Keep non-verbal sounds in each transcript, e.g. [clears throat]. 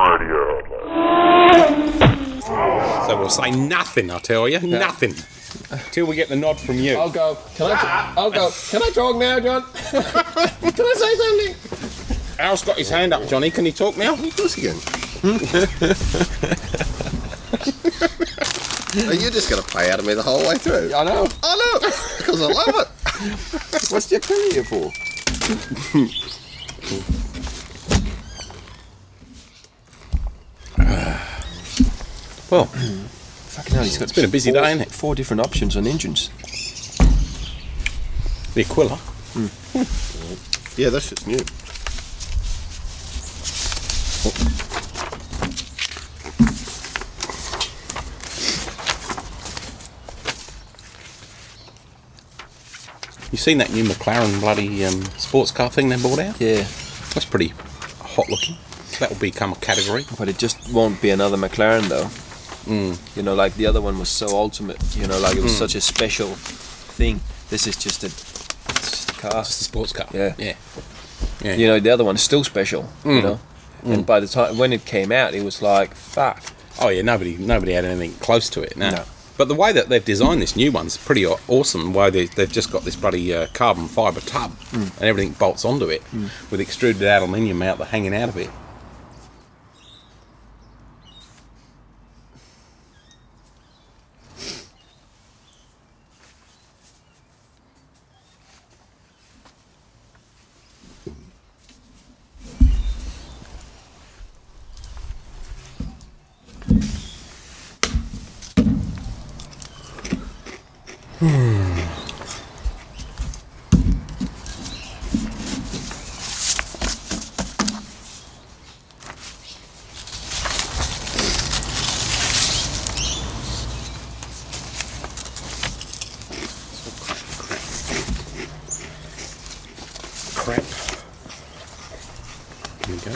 Radio So we'll say nothing, I tell you, nothing. Till we get the nod from you. I'll go. Can I? I'll go. Can I talk now, John? [laughs] Can I say something? Al's got his hand up, Johnny. Can he talk now? He does you can. [laughs] Are you just going to play out of me the whole way through? I know. I know, because I love it. What's your career for? [laughs] Well, [clears throat] Fucking hell, he's got It's been a busy four, day, ain't it? Four different options on engines. the Aquila. Yeah, that shit's new. You seen that new McLaren bloody um, sports car thing they brought out? Yeah, That's pretty hot looking. That will become a category. but it just won't be another McLaren though. Mm. You know, like the other one was so ultimate. You know, like it was mm. such a special thing. This is just a, it's just a car. It's a sports car. Yeah. Yeah. Yeah. You know, the other one is still special. You mm. know, and mm. by the time when it came out, it was like fuck. Oh yeah, nobody nobody had anything close to it. No. No. But the way that they've designed this new one's pretty awesome. The way they, they've just got this bloody uh, carbon fibre tub and everything bolts onto it with extruded aluminium out the hanging out of it. Crap. We go.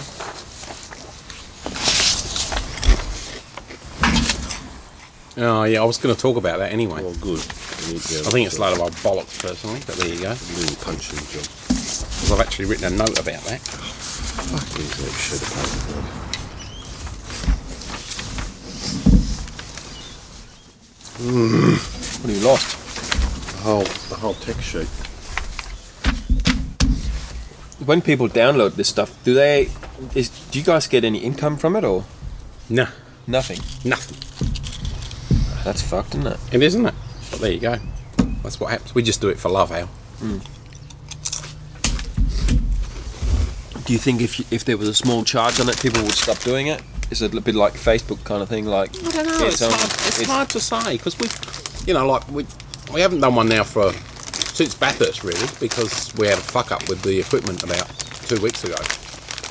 Oh yeah, I was going to talk about that anyway. Well, good. You need to go I think it's a load of old bollocks personally, but there you go. Little punching job. 'Cause I've actually written a note about that. Fuck is that shit of paper. What have you lost? The whole, the whole text sheet. When people download this stuff, do they? Is do you guys get any income from it or No, nothing? nothing. That's fucked, isn't it? It isn't it? But there you go. That's what happens. We just do it for love, Al. Do you think if you, if there was a small charge on it, people would stop doing it? it? Is it a bit like Facebook kind of thing? Like I don't know. It's, on- hard, it's, hard to say because we, you know, like we, we haven't done one now for since Bathurst really because we had a fuck up with the equipment about two weeks ago,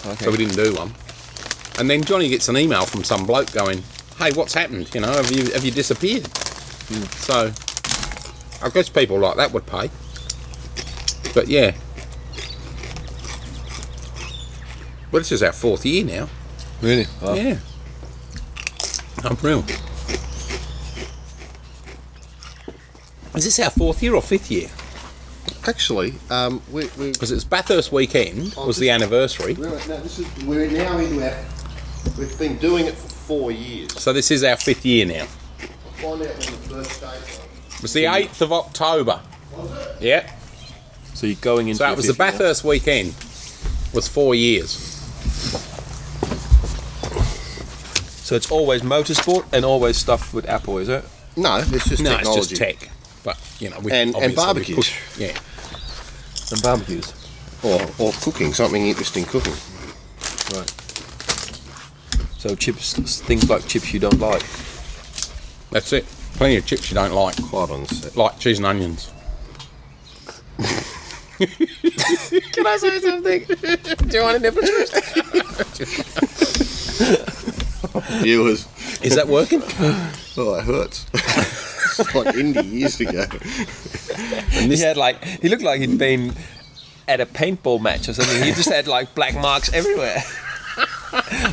Okay. so we didn't do one. And then Johnny gets an email from some bloke going, "Hey, what's happened? You know, have you have you disappeared?" Hmm. So I guess people like that would pay. But yeah. Well, this is our fourth year now. really? Wow. Yeah. Unreal. Is this our fourth year or fifth year? Actually, um, we, we, Because it's Bathurst weekend was the anniversary. we're, no, this is, we're now into our. We've been doing it for four years. So this is our fifth year now. Find out when the first date was. It was the 8th of October. Yeah. So you're going into So your it was the fifth year. Bathurst weekend. Was four years. So it's always motorsport and always stuff with Apple, is it? No, it's just No, technology. it's just tech. But you know, we And- and obviously we barbecues. push- yeah. And barbecues. Or, or cooking, something interesting cooking. Right. So chips, things like chips you don't like. That's it. Plenty of chips you don't like, Quite on the set. like cheese and onions. [laughs] Can I say something? Do you want a nipple twist? [laughs] viewers. Is that working? [laughs] Oh, it hurts. it's like Indy years ago. he had like he looked like he'd been at a paintball match or something. He just had like black marks everywhere,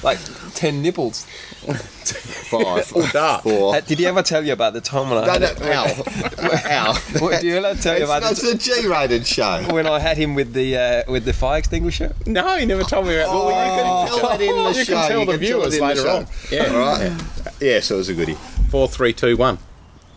like ten nipples. Five. [laughs] dark. Four. Uh, Did he ever tell you about the time when I No, had no, it? ow. Ow. What, do you ever tell you about no, the it's a G-rated show. when I had him with the uh, with the fire extinguisher? No, he never told me about Oh, that. you can tell that in the [laughs] You show. can tell You the can tell viewers it in the later on. Yeah. All right. Yeah, so it was a goodie. Four, three, two, one.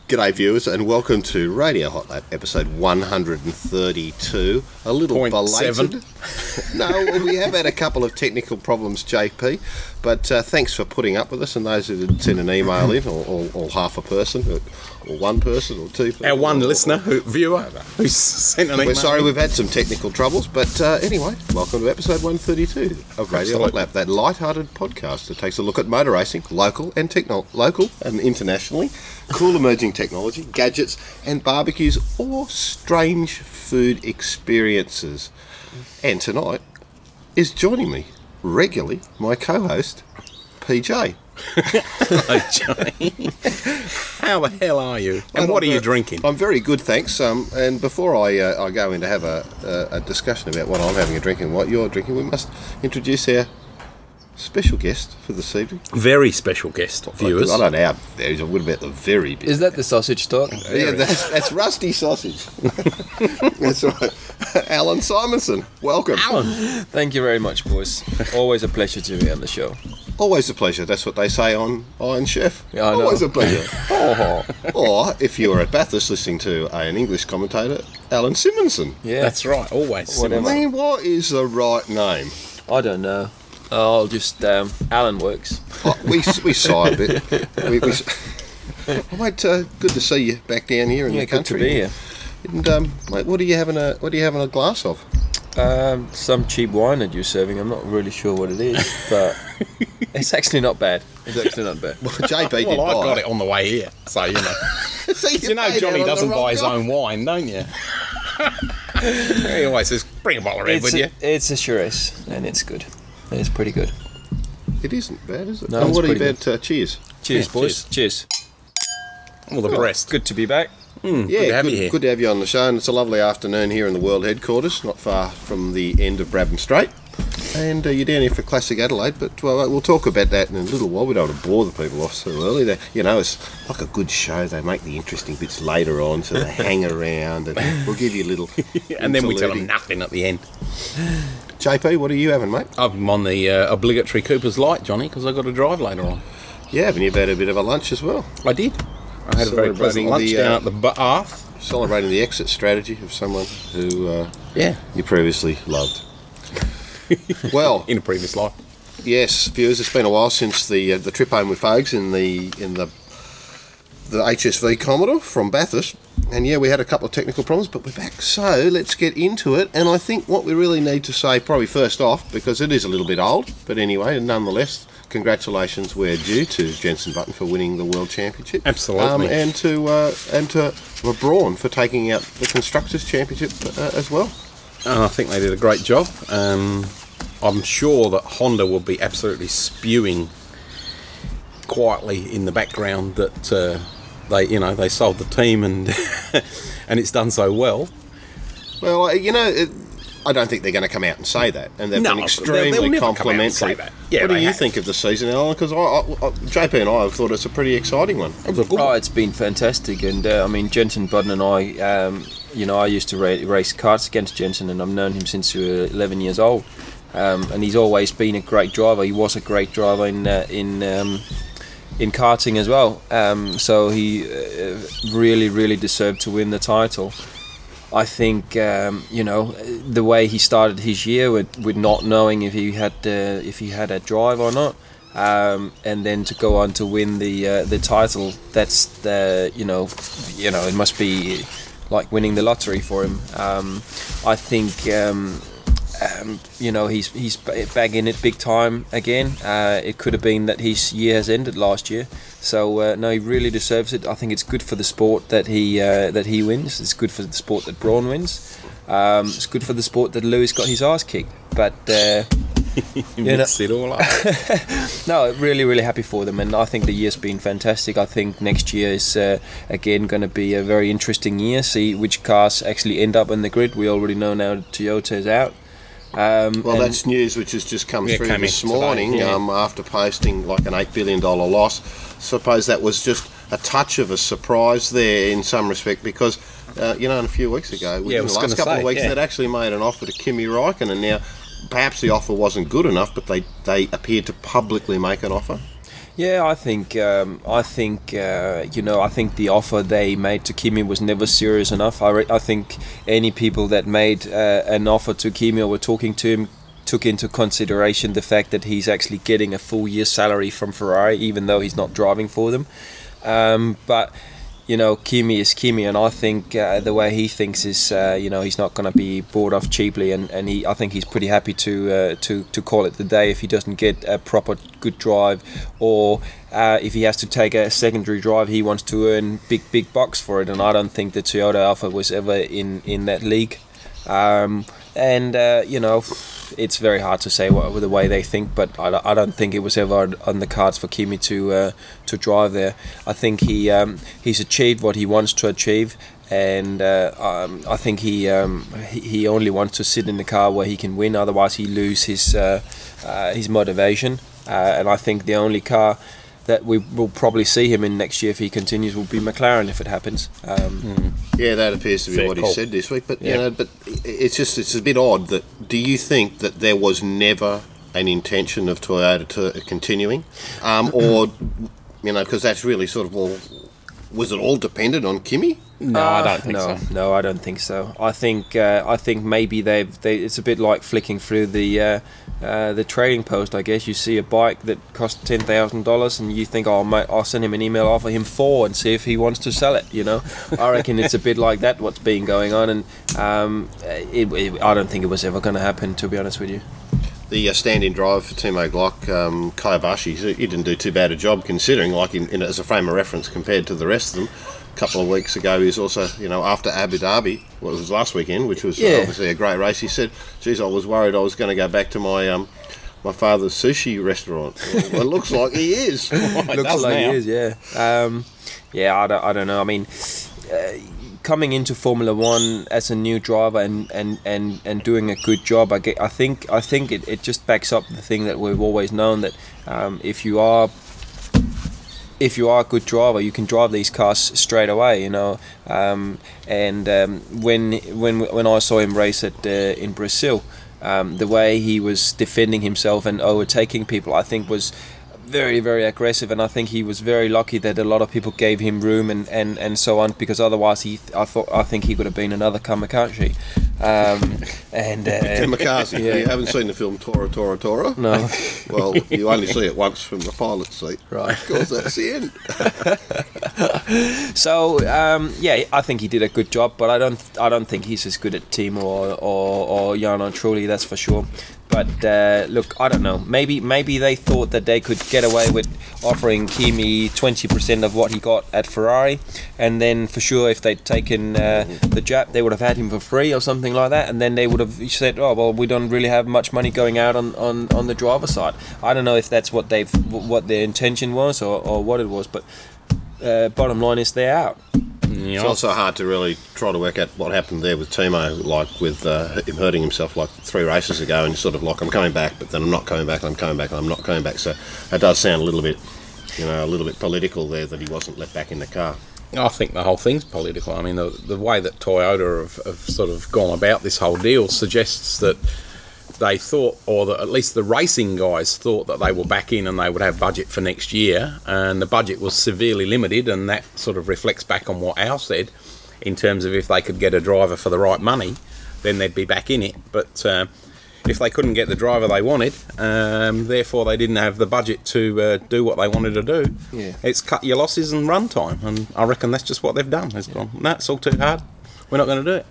G'day, viewers, and welcome to Radio Hot Lap, episode 132. A little Point belated. [laughs] no, we have had a couple of technical problems, JP, but uh, thanks for putting up with us. And those who didn't send an email in, or, or, or half a person, or, one person, or two people. Our one or- listener, who, viewer, who's sent an email. We're sorry we've had some technical troubles, but uh, anyway, welcome to episode 132 of Radio Absolutely. Lap, that light-hearted podcast that takes a look at motor racing, local and techno- local and internationally, cool emerging technology, gadgets and barbecues, or strange food experiences. And tonight is joining me regularly my co-host PJ. Hello, Johnny. How the hell are you? And what are I'm you ver- drinking? I'm very good, thanks. Um, and before I uh, I go in to have a, a, a discussion about what I'm having a drink and what you're drinking, we must introduce our special guest for this evening. Very special guest, viewers. I don't know how very, what about the very bit. Is that the sausage talk? yeah, that's, that's Rusty Sausage. [laughs] that's right. Allan Simonsen, welcome. Alan. Thank you very much, boys. Always a pleasure to be on the show. Always a pleasure. That's what they say on Iron Chef. Yeah, I know. Always a pleasure. [laughs] Oh, or if you were at Bathurst listening to an English commentator, Allan Simonsen. yeah. That's right, always. Whatever. I mean, what is the right name? I don't know. I'll just um, Alan works. Oh, we we sigh a bit. [laughs] We, we, oh, [laughs] mate, uh, good to see you back down here in Yeah, the good to country. be here. And um, mate, what are you having a what are you having a glass of? Um, some cheap wine that you're serving. I'm not really sure what it is, but [laughs] it's actually not bad. It's actually not bad. Well, JB did Well, I buy got it on the way here, so you know. See, you know, Johnny out on the doesn't buy his own wine, don't you? he always says, "Bring a bottle of red It's a, you." it's a Shiraz, and it's good. It's pretty good. It isn't bad, is it? No, and it's what pretty about uh, cheers? Cheers, Yeah, boys. Cheers. All the best. Good to be back. yeah, good to have good, you here. good to have you on the show. And it's a lovely afternoon here in the world headquarters, not far from the end of Brabham Straight. And uh, you're down here for Classic Adelaide, but well, we'll talk about that in a little while. We don't want to bore the people off so early. They, you know, it's like a good show. They make the interesting bits later on, so they [laughs] hang around, and we'll give you a little. [laughs] and then we tell them nothing at the end. JP, what are you having, mate? I'm on the uh, obligatory Cooper's Light, Johnny, because I've got to drive later on. Yeah, and you've had a bit of a lunch as well, I did. I had a very pleasant lunch the, down uh, at the bath. celebrating the exit strategy of someone who uh, Yeah, you previously loved. well, [laughs] in a previous life. Yes, viewers, it's been a while since the uh, the trip home with Fogs in the in the the HSV Commodore from Bathurst, and yeah, we had a couple of technical problems, but we're back. So let's get into it. And I think what we really need to say, probably first off, because it is a little bit old, but anyway, nonetheless, congratulations we're due to Jensen Button for winning the World Championship. Absolutely. um, and to uh, and to LeBron for taking out the constructors' championship uh, as well. And I think they did a great job. Um, I'm sure that Honda will be absolutely spewing quietly in the background that uh, they, you know, they sold the team and [laughs] and it's done so well. Well, uh, you know, it, I don't think they're going to come out and say that, and they've No, been they'll- extremely they'll never come out and say complimentary. that. Yeah, what do you have. think of the season, Alan? Because I, I, I, JP and I have thought it's a pretty exciting one. It was a good Oh, one. it's been fantastic, and uh, I mean Jensen Button and I, um, you know, I used to ra- race karts against Jensen, and I've known him since we were 11 years old, um, and he's always been a great driver. He was a great driver in uh, in um, in karting as well. Um, so he uh, really, really deserved to win the title. I think um, you know the way he started his year with, with not knowing if he had uh, if he had a drive or not, um, and then to go on to win the uh, the title. That's the you know you know it must be like winning the lottery for him. Um, I think. Um, you know he's he's ba- back in it big time again. Uh, it could have been that his year has ended last year, so uh, no, he really deserves it. I think it's good for the sport that he uh, that he wins. It's good for the sport that Brawn wins. Um, it's good for the sport that Lewis got his ass kicked. But uh, [laughs] You know- Mix it all up. [laughs] No, really, really happy for them, and I think the year's been fantastic. I think next year is uh, again going to be a very interesting year. See which cars actually end up on the grid. We already know now Toyota is out. Um, Well, that's news which has just come Yeah, through this today, morning yeah. um, after posting like an $8 billion loss. Suppose that was just a touch of a surprise there in some respect because, uh, you know, a few weeks ago, within I the last couple of weeks, yeah. they'd actually made an offer to Kimi Raikkonen. And now, perhaps the offer wasn't good enough, but they, they appeared to publicly make an offer. Yeah, I think um, I think uh, you know I think the offer they made to Kimi was never serious enough. I, re- I think any people that made uh, an offer to Kimi or were talking to him took into consideration the fact that he's actually getting a full year's salary from Ferrari, even though he's not driving for them. Um, but you know, Kimi is Kimi, and I think uh, the way he thinks is, uh, you know, he's not going to be bought off cheaply, and, and he, I think he's pretty happy to uh, to to call it the day if he doesn't get a proper good drive, or uh, if he has to take a secondary drive, he wants to earn big big bucks for it, and I don't think the Toyota Alpha was ever in in that league. Um, and uh, you know, it's very hard to say what the way they think, but I, I don't think it was ever on- the cards for Kimi to uh, to drive there. I think he um, he's achieved what he wants to achieve, and uh, um, I think he, um, he he only wants to sit in the car where he can win. Otherwise, he lose his uh, uh, his motivation. Uh, and I think the only car that we will probably see him in next year if he continues will be McLaren if it happens. Um, Yeah, that appears to be Fair what he said this week. But you Yeah. know, but it's just it's a bit odd that. Do you think that there was never an intention of Toyota to continuing, um, [clears throat] or you know, because that's really sort of well, was it all dependent on Kimi? No, I don't think no, so. no, I don't think so. I think uh, I think maybe they've they, it's a bit like flicking through the uh, uh, the trading post. I guess you see a bike that costs ten thousand dollars, and you think, oh, mate, I'll send him an email, offer him four, and see if he wants to sell it. You know, I reckon it's a bit like that. What's been going on, and um, it, it, I don't think it was ever going to happen. To be honest with you. The uh, stand-in driver for Timo Glock, um, Kobayashi, he he didn't do too bad a job considering, like in, in, as a frame of reference compared to the rest of them. Couple of weeks ago, he was also, you know, after Abu Dhabi, well, it was last weekend, which was Yeah. obviously a great race. He said, "Geez, I was worried I was going to go back to my um, my father's sushi restaurant." well, it looks like he is. [laughs] It Looks like now. he is, yeah. Um, yeah, I don't, I don't know. I mean, uh, coming into Formula One as a new driver and, and, and, and doing a good job, I, get, I think I think it, it just backs up the thing that we've always known that um, if you are if you are a good driver, you can drive these cars straight away, you know. Um, and um, when when when I saw him race at uh, in Brazil, um, the way he was defending himself and overtaking people, I think was very very aggressive. And I think he was very lucky that a lot of people gave him room and, and, and so on because otherwise he I thought I think he could have been another Kamikaze. Um, [laughs] and uh, Kamikaze. Yeah. You haven't seen the film Tora Tora Tora? No. [laughs] well, you only see it once from the pilot's seat. Right. Of course, that's the end. [laughs] So um, yeah, I think he did a good job, but I don't I don't think he's as good at Timo or or, or Jarno Trulli, that's for sure. But uh, look, I don't know. Maybe maybe they thought that they could get away with offering Kimi twenty percent of what he got at Ferrari, and then for sure if they'd taken uh, the Jap, they would have had him for free or something like that, and then they would have said, oh well, we don't really have much money going out on, on, on the driver side. I don't know if that's what they've what their intention was or, or what it was, but uh, bottom line is they're out. Yeah, It's also hard to really try to work out what happened there with Timo, like with uh, him hurting himself like three races ago, and sort of like I'm coming back, but then I'm not coming back, and I'm coming back, and I'm not coming back. So that does sound a little bit, you know, a little bit political there that he wasn't let back in the car. I think the whole thing's political. I mean, the, the way that Toyota have, have sort of gone about this whole deal suggests that they thought, or that at least the racing guys thought that they were back in and they would have budget for next year, and the budget was severely limited, and that sort of reflects back on what Al said in terms of if they could get a driver for the right money, then they'd be back in it. But uh, if they couldn't get the driver they wanted, um, therefore they didn't have the budget to uh, do what they wanted to do. Yeah. It's cut your losses and run time, and I reckon that's just what they've done. It's gone, no, it's all too hard. We're not going to do it.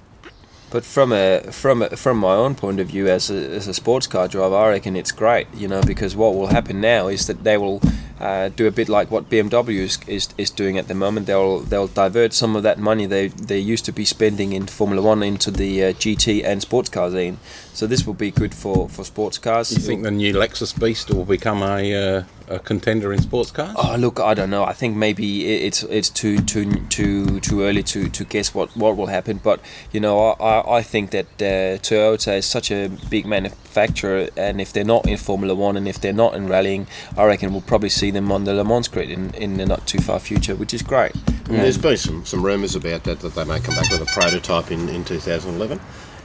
But from a from a, from my own point of view as a, as a sports car driver, I reckon it's great, you know, because what will happen now is that they will uh, do a bit like what BMW is, is, is doing at the moment. They'll they'll divert some of that money they they used to be spending in Formula One into the uh, GT and sports car scene. So this will be good for, for sports cars. You think the new Lexus Beast will become a, uh, a contender in sports cars? Oh, look, I don't know. I think maybe it's it's too too too too early to, to guess what, what will happen. But you know, I, I- I think that uh, Toyota is such a big manufacturer, and if they're not in Formula One and if they're not in rallying, I reckon we'll probably see them on the Le Mans grid in, in the not too far future, which is great. And there's been some, some rumours about that that they may come back with a prototype in, in 2011.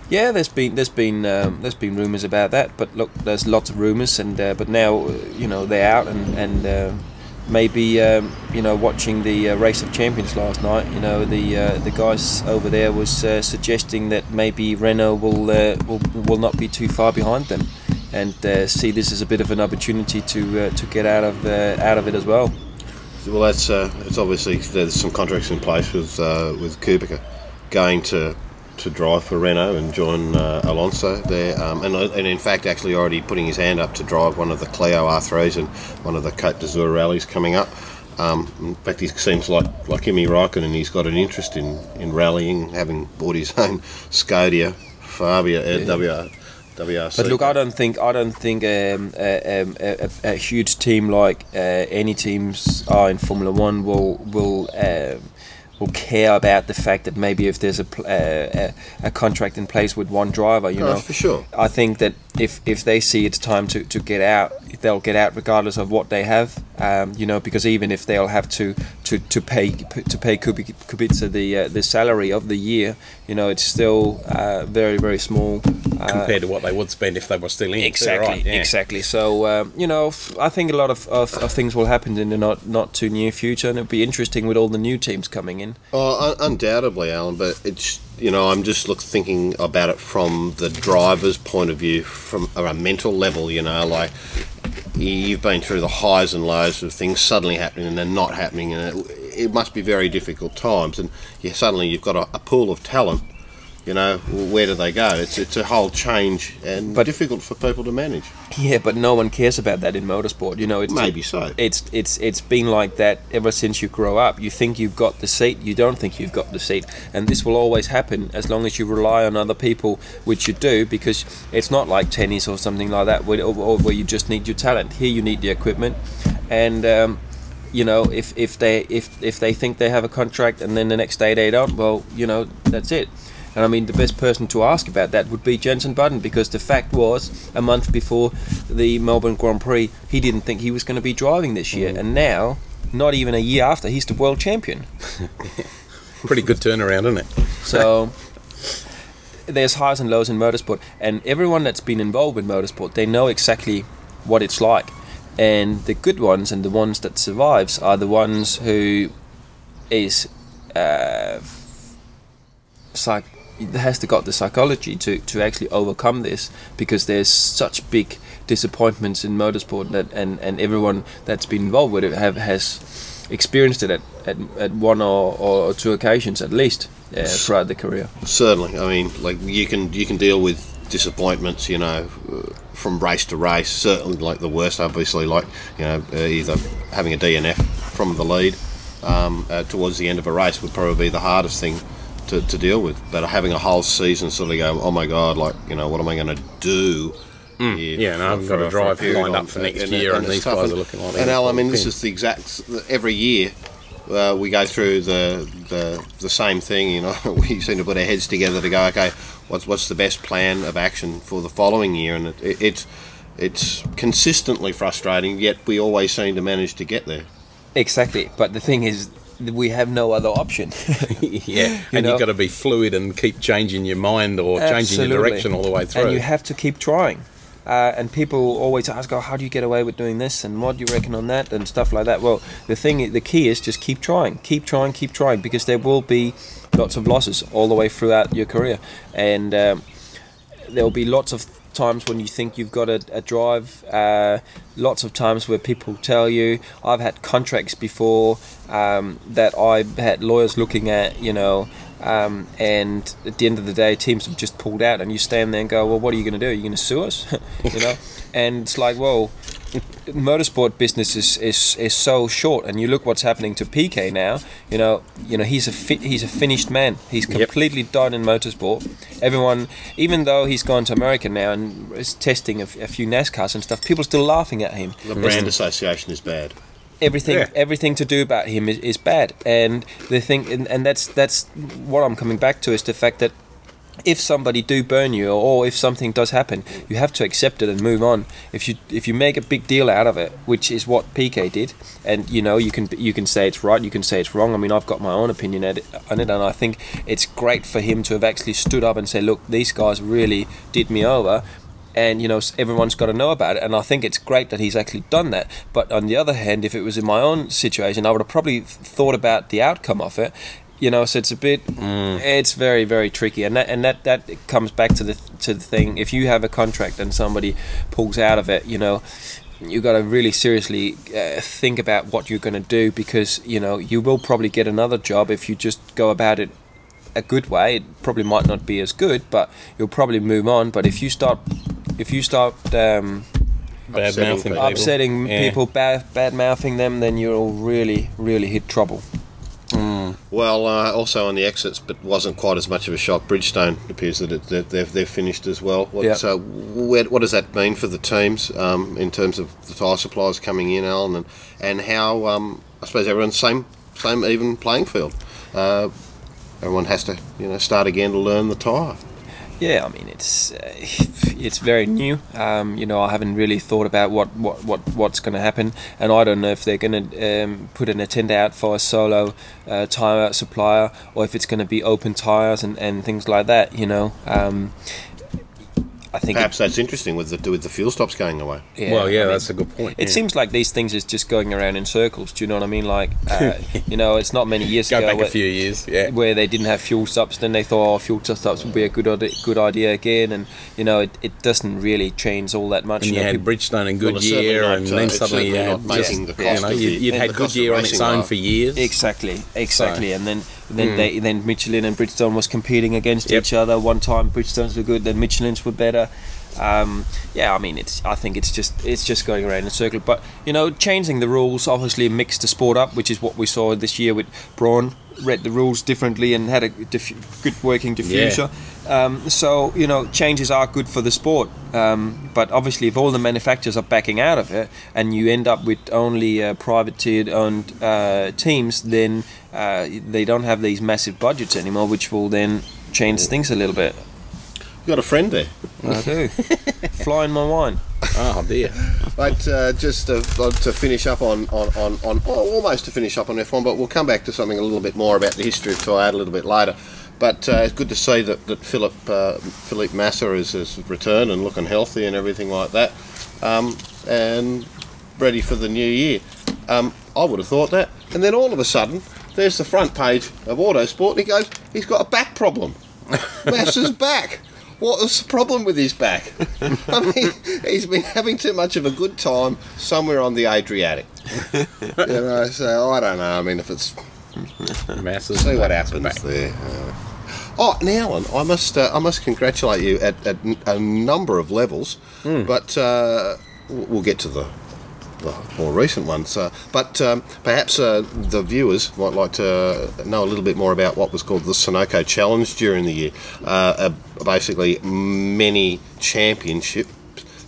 Yeah, there's been there's been um, there's been rumours about that, but look, there's lots of rumours, and uh, but now uh, you know they're out, and and uh, maybe um, you know watching the uh, race of champions last night, you know the uh, the guys over there was uh, suggesting that maybe Renault will uh, will will not be too far behind them, and uh, see this as a bit of an opportunity to uh, to get out of uh, out of it as well. Well, that's uh, it's obviously there's some contracts in place with uh, with Kubica going to to drive for Renault and join uh, Alonso there, um, and and in fact actually already putting his hand up to drive one of the Clio R3s and one of the Cote d'Azur rallies coming up. Um, in fact, he seems like like Kimi Raikkonen. And he's got an interest in, in rallying, having bought his [laughs] own Skoda Fabia But look, I don't think I don't think um, a, um, a, a, a huge team like uh, any teams are in Formula One will will um, will care about the fact that maybe if there's a pl- uh, a, a contract in place with one driver, you No, know, for sure. I think that if if they see it's time to, to get out, they'll get out regardless of what they have. Um, you know, because even if they'll have to to, to pay to pay Kubica the uh, the salary of the year, you know, it's still uh, very very small uh, Compared to what they would spend if they were still in. too, Exactly, right, yeah. exactly. So um, you know, f- I think a lot of, of, of things will happen in the not not too near future, and it'll be interesting with all the new teams coming in. Oh, un- undoubtedly, Alan. But it's you know I'm just look thinking about it from the driver's point of view, from a mental level. You know, like you've been through the highs and lows of things suddenly happening and then not happening, and it, it must be very difficult times. And yeah, suddenly you've got a, a pool of talent. You know, where do they go? It's it's a whole change and But- difficult for people to manage. Yeah, but no one cares about that in motorsport. You know, it's Maybe so. It's it's it's been like that ever since you grow up. You think you've got the seat, you don't think you've got the seat, and this will always happen as long as you rely on other people, which you do, because it's not like tennis or something like that, where, or, or where you just need your talent. Here, you need the equipment, and. Um, you know, if, if they if, if they think they have a contract and then the next day they don't, well, you know, that's it. And I mean, the best person to ask about that would be Jensen Button because the fact was, a month before the Melbourne Grand Prix, he didn't think he was going to be driving this year, mm-hmm. and now, not even a year after, he's the world champion. [laughs] Pretty good turnaround, isn't it? So there's highs and lows in motorsport, and everyone that's been involved in motorsport, they know exactly what it's like. And the good ones and the ones that survives are the ones who is uh, psych has to got the psychology to, to actually overcome this because there's such big disappointments in motorsport that and, and everyone that's been involved with it have has experienced it at, at, at one or, or two occasions at least uh, throughout the career. Certainly, I mean, like you can you can deal with disappointments, you know, from race to race. Certainly, like the worst, obviously, like you know, uh, either having a DNF from the lead um, uh, towards the end of a race would probably be the hardest thing to, to deal with. But having a whole season sort of go, oh my god, like you know, what am I going to do? Mm. yeah, no, I've got a drive lined up for next year, and it's these tough. guys are looking like And Al, I mean, this is the exact every year. Uh, we go through the, the the same thing, you know. [laughs] we seem to put our heads together to go, okay, what's what's the best plan of action for the following year, and it, it, it's it's consistently frustrating. Yet we always seem to manage to get there. Exactly, but the thing is, we have no other option. [laughs] yeah, and know? you've got to be fluid and keep changing your mind or changing your direction all the way through. And you have to keep trying. Uh, and people always ask, "Oh, how do you get away with doing this? And what do you reckon on that? And stuff like that." Well, the thing, the key is just keep trying, keep trying, keep trying, because there will be lots of losses all the way throughout your career, and um, there will be lots of times when you think you've got a, a drive. Uh, lots of times where people tell you, I've had contracts before um, that I've had lawyers looking at, you know, um, and at the end of the day, teams have just pulled out, and you stand there and go, well, what are you going to do? Are you going to sue us? [laughs] you know, and it's like, well, motorsport business is, is, is so short, and you look what's happening to PK now. You know, you know he's a fi- he's a finished man. He's completely done in motorsport. Everyone, even though he's gone to America now and is testing a, f- a few NASCARs and stuff, people are still laughing at him. The brand association is bad. everything Yeah. everything to do about him is, is bad and the thing and, and that's that's what I'm coming back to is the fact that if somebody do burn you or if something does happen you have to accept it and move on. If you if you make a big deal out of it which is what PK did and you know you can you can say it's right you can say it's wrong. I mean I've got my own opinion on it and I think it's great for him to have actually stood up and say look these guys really did me over and you know everyone's got to know about it and i think it's great that he's actually done that. But on the other hand if it was in my own situation i would have probably thought about the outcome of it you know so it's a bit it's very very tricky and that and that that comes back to the to the thing if you have a contract and somebody pulls out of it you know you got to really seriously uh, think about what you're going to do because you know you will probably get another job if you just go about it a good way. It probably might not be as good, but you'll probably move on. But if you start, if you start um, Bad Upsetting mouthing people. people. upsetting Yeah. people, bad bad mouthing them, then you'll really really hit trouble. Well, uh, also on the exits, but wasn't quite as much of a shock. Bridgestone appears that, it, that they've, they've finished as well. What, Yeah. So, where, what does that mean for the teams um, in terms of the tyre suppliers coming in, Alan, and and how um, I suppose everyone's same same even playing field. Uh, everyone has to you know start again to learn the tyre. Yeah, I mean it's uh, [laughs] it's very new. Um, you know, I haven't really thought about what what, what what's going to happen, and I don't know if they're going to um, put an attend out for a solo uh, tire supplier or if it's going to be open tires and, and things like that. You know, um, I think it- Perhaps that's interesting with the with the fuel stops going away. yeah, well, yeah, I mean, that's a good point. It yeah. seems like these things is just going around in circles. Do you know what I mean? Like, uh, [laughs] you know, it's not many years Go ago back where, a few years. Yeah. where they didn't have fuel stops. Then they thought, oh, fuel stops would be a good good idea again. And you know, it, it doesn't really change all that much. And you know, had people- Bridgestone and Well, it's certainly Goodyear, not, and then suddenly you certainly had not just, making the you cost know, of you, the- you'd had the cost of Goodyear on its own lower. for years. Exactly, exactly, and then then they then Michelin and Bridgestone was competing against Yep. each other. One time Bridgestones were good, then Michelin's were better. Um, yeah, I mean, it's I think it's just it's just going around in a circle. But you know, changing the rules obviously mixed the sport up, which is what we saw this year with Brawn read the rules differently and had a diff- good working diffuser. Um, so you know, changes are good for the sport. Um, but obviously, if all the manufacturers are backing out of it, and you end up with only uh, privateered owned uh, teams, then uh, they don't have these massive budgets anymore, which will then change things a little bit. You got a friend there. I do. [laughs] Flying my wine. Oh dear. But uh, just to, to finish up on, on, on, on oh, almost to finish up on F1, but we'll come back to something a little bit more about the history of Toyota a little bit later. But uh, it's good to see that, that Philip uh, Philippe Massa is, is returned and looking healthy and everything like that, um, and ready for the new year. Um, I would have thought that, and then all of a sudden, there's the front page of Autosport, and he goes, he's got a back problem. [laughs] Massa's back. What was the problem with his back? [laughs] I mean, he's been having too much of a good time somewhere on the Adriatic. [laughs] you know, so I don't know. I mean, if it's Masses. see what Back. happens there. Uh, oh, now, Alan, I must uh, I must congratulate you at, at n- a number of levels, but uh, we'll get to the the more recent ones. Uh, but um, perhaps uh, the viewers might like to know a little bit more about what was called the Sunoco Challenge during the year. Uh, uh, basically, many championships,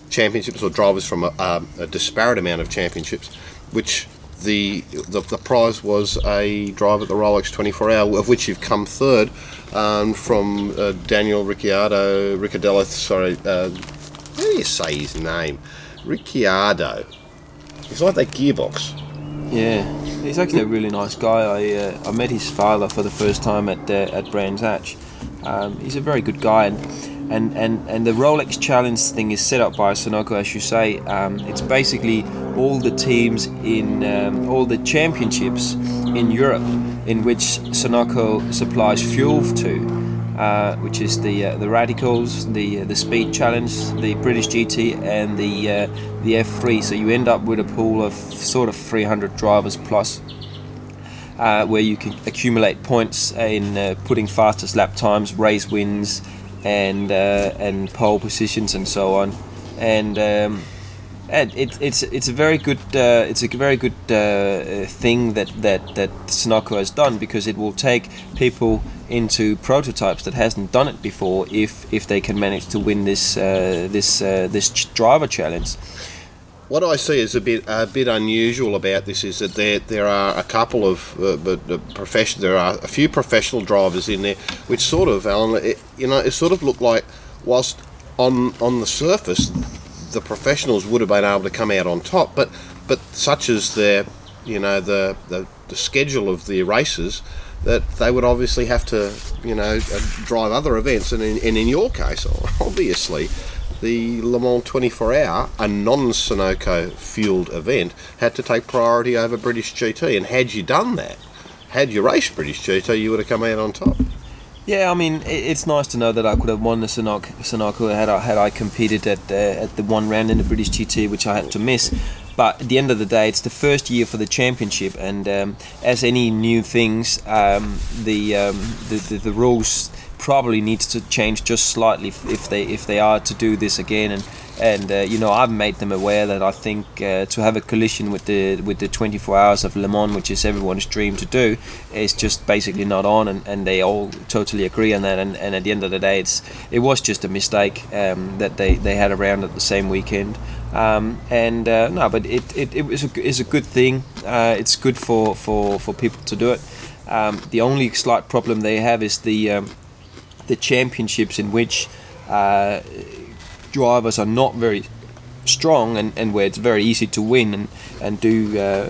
championships or drivers from a, um, a disparate amount of championships, which the, the the prize was a drive at the Rolex 24 Hour, of which you've come third, um, from uh, Daniel Ricciardo, Ricciardello. Sorry, uh, how do you say his name? Ricciardo. It's like that gearbox. Yeah, he's actually a really nice guy. I uh, I met his father for the first time at uh, at Brands Hatch. Um, he's a very good guy, and, and and and the Rolex Challenge thing is set up by Sunoco, as you say. Um, it's basically all the teams in um, all the championships in Europe in which Sunoco supplies fuel to. Uh, which is the uh, the Radicals, the uh, the Speed Challenge, the British GT, and the uh, the F3. So you end up with a pool of sort of 300 drivers plus, uh, where you can accumulate points in putting fastest lap times, race wins, and and pole positions and so on. And um, And it, it's it's a very good uh, it's a very good uh, thing that that that Sunoco has done because it will take people into prototypes that hasn't done it before if if they can manage to win this uh, this uh, this driver challenge. What I see is a bit a bit unusual about this is that there there are a couple of uh, profession there are a few professional drivers in there, which sort of Alan, it, you know, it sort of looked like whilst on on the surface the professionals would have been able to come out on top, but but such as their you know the the, the schedule of the races that they would obviously have to you know uh, drive other events, and in, and in your case, [laughs] obviously. The Le Mans 24 hour, a non Sunoco fueled event, had to take priority over British GT. And had you done that, had you raced British GT, you would have come out on top. Yeah, I mean, it's nice to know that I could have won the Sunoco, had I, had I competed at uh, at the one round in the British GT, which I had to miss. But at the end of the day, it's the first year for the championship, and um, as any new things, um, the, um, the, the the rules probably needs to change just slightly if they if they are to do this again. And and uh, you know, I've made them aware that I think uh, to have a collision with the with the 24 hours of Le Mans, which is everyone's dream to do, is just basically not on, and, and they all totally agree on that. And, and at the end of the day, it's it was just a mistake um, that they, they had around at the same weekend. Um, and uh, no, but it, it, it was a, is a good thing. Uh, it's good for, for, for people to do it. Um, the only slight problem they have is the um, the championships in which uh, drivers are not very strong and, and where it's very easy to win and, and do uh,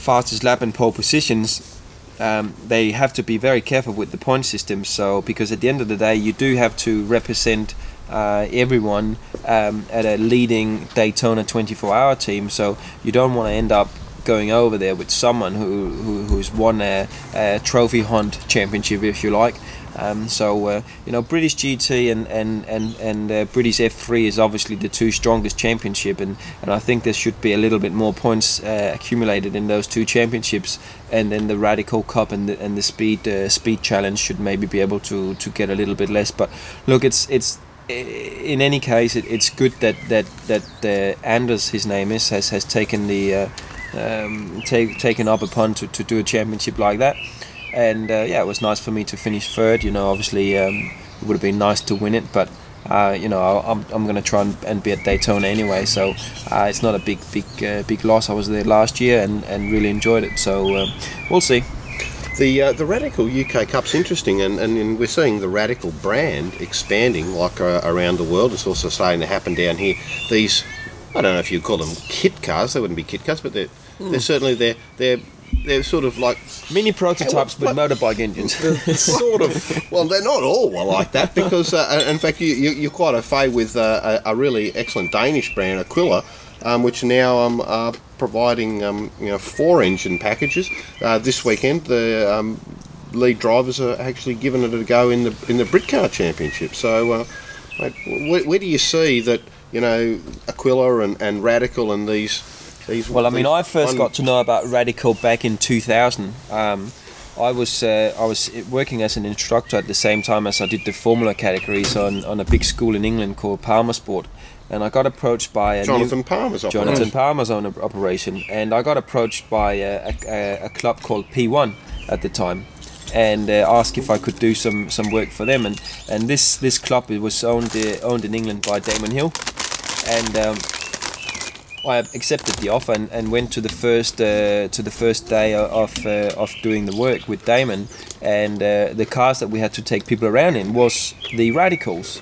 fastest lap and pole positions, um, they have to be very careful with the point system. So, because at the end of the day, you do have to represent uh, everyone um, at a leading Daytona 24 hour team. So, you don't want to end up going over there with someone who, who who's won a, a trophy hunt championship, if you like. Um, so uh, you know, British GT and and and and uh, British F3 is obviously the two strongest championship, and and I think there should be a little bit more points uh, accumulated in those two championships, and then the Radical Cup and the and the Speed uh, Speed Challenge should maybe be able to to get a little bit less. But look, it's it's in any case, it, it's good that that that uh, Anders, his name is, has has taken the uh, um, take, taken up upon to, to do a championship like that. And uh, yeah, it was nice for me to finish third. You know, obviously um, it would have been nice to win it, but uh, you know, I- I'm, I'm going to try and, and be at Daytona anyway. So uh, it's not a big big uh, big loss. I was there last year and, and really enjoyed it. So um, we'll see. The uh, the Radical UK Cup's interesting, and, and, and we're seeing the Radical brand expanding like uh, around the world. It's also starting to happen down here. These, I don't know if you call them kit cars. They wouldn't be kit cars, but they're they're certainly they're they're they're sort of like Mini prototypes with motorbike engines. [laughs] sort of. Well, they're not all like that because, uh, in fact, you, you, you're quite a fay with uh, a, a really excellent Danish brand, Aquila, um, which now um, are providing um, you know four engine packages. Uh, this weekend, the um, lead drivers are actually giving it a go in the in the Britcar Championship. So, uh, where, where do you see that? You know, Aquila and, and Radical and these. These, Well, I mean, I first got to know about Radical back in 2000. Um, I was uh, I was working as an instructor at the same time as I did the Formula categories on, on a big school in England called Palmer Sport, and I got approached by a Jonathan new, Palmer's Jonathan operation. Palmer's own operation, and I got approached by a, a, a club called P1 at the time, and uh, asked if I could do some, some work for them, and, and this this club it was owned uh, owned in England by Damon Hill, and um, I accepted the offer and, and went to the first uh, to the first day of uh, of doing the work with Damon, and uh, the cars that we had to take people around in was the Radicals,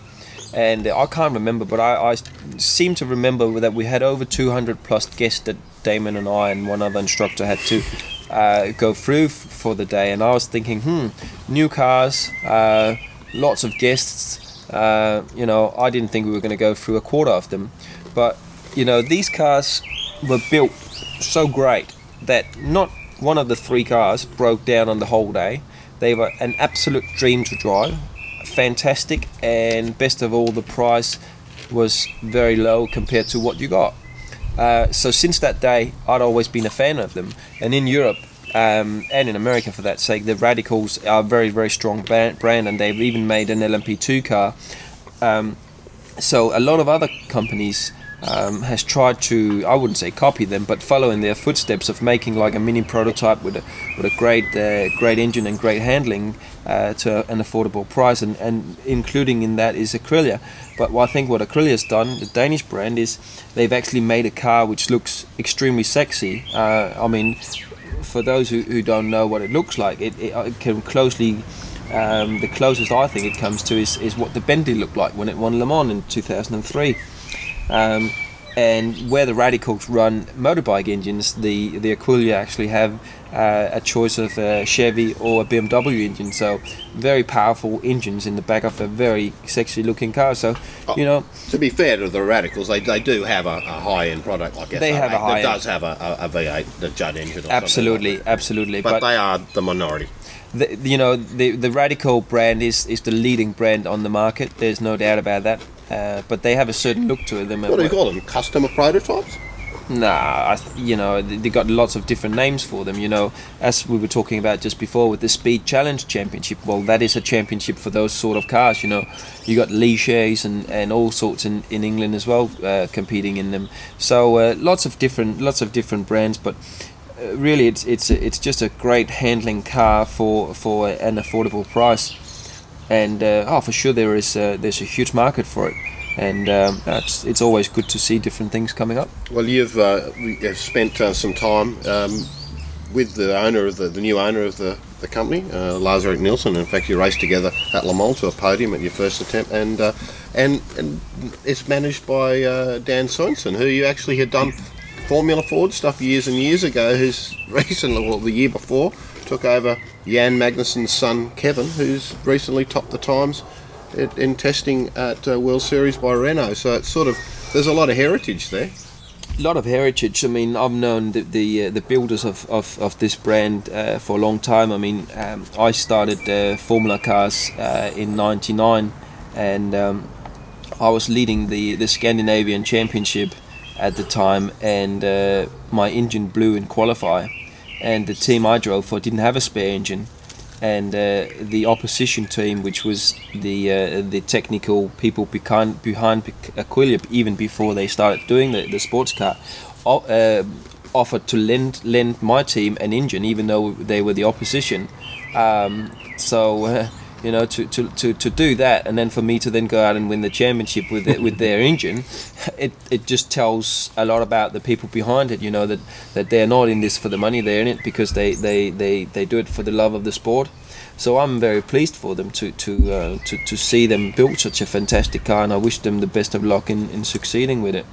and I can't remember, but I, I seem to remember that we had over 200 plus guests that Damon and I and one other instructor had to uh, go through f- for the day, and I was thinking, hmm, new cars, uh, lots of guests. Uh, you know, I didn't think we were going to go through a quarter of them, but you know, these cars were built so great that not one of the three cars broke down on the whole day. They were an absolute dream to drive, fantastic, and best of all, the price was very low compared to what you got. Uh, so since that day, I'd always been a fan of them, and in Europe. Um, and in America, for that sake, the Radicals are a very, very strong brand, and they've even made an LMP2 car. Um, so a lot of other companies um, has tried to I wouldn't say copy them, but follow in their footsteps of making like a mini prototype with a with a great uh, great engine and great handling uh, to an affordable price, and, and including in that is Aquila. But I think what Aquila's done, the Danish brand, is they've actually made a car which looks extremely sexy. Uh, I mean, for those who, who don't know what it looks like, it, it, it can closely. Um, the closest I think it comes to is, is what the Bentley looked like when it won Le Mans in 2003. Um, and where the Radicals run motorbike engines, the the Aquila actually have uh, a choice of a Chevy or a BMW engine. So very powerful engines in the back of a very sexy looking car. So you know To be fair to the radicals, they, they do have a, a high end product like They have a high that does have a, a, a V8, the Judd engine. Or absolutely, like absolutely. But, they are the minority. the, you know the the radical brand is is the leading brand on the market. There's no doubt about that. Uh, but they have a certain look to them. What do you call them? Customer prototypes? Nah, I you know they got lots of different names for them. You know, as we were talking about just before with the Speed Challenge Championship. Well, that is a championship for those sort of cars. You know, you got Ligiers and, and all sorts in, in England as well uh, competing in them. So uh, lots of different lots of different brands, but uh, really it's it's it's just a great handling car for for an affordable price. And uh, oh, for sure there is uh, there's a huge market for it. And um, it's, it's always good to see different things coming up. Well, you've, uh, you've spent uh, some time um, with the owner of the, the new owner of the, the company, uh, Lars Erik Nielsen. In fact, you raced together at Le Mans to a podium at your first attempt, and uh, and, and it's managed by uh, Dan Sorensen, who you actually had done Formula Ford stuff years and years ago. Who's [laughs] recently, well, the year before, took over Jan Magnussen's son Kevin, who's recently topped the times in, in testing at uh, World Series by Renault. So it's sort of there's a lot of heritage there. A lot of heritage. I mean, I've known the the, uh, the builders of, of, of this brand uh, for a long time. I mean, um, I started uh, Formula Cars uh, in '99, and um, I was leading the, the Scandinavian Championship at the time, and uh, my engine blew in qualify, and the team I drove for didn't have a spare engine, and uh, the opposition team, which was the uh, the technical people behind behind Aquila, even before they started doing the, the sports car, uh, offered to lend lend my team an engine, even though they were the opposition. Um, so. You know, to, to, to, to do that, and then for me to then go out and win the championship with it, with their engine, it, it just tells a lot about the people behind it. You know that, that they're not in this for the money; they're in it because they, they, they, they do it for the love of the sport. So I'm very pleased for them to to, uh, to to see them build such a fantastic car, and I wish them the best of luck in, in succeeding with it.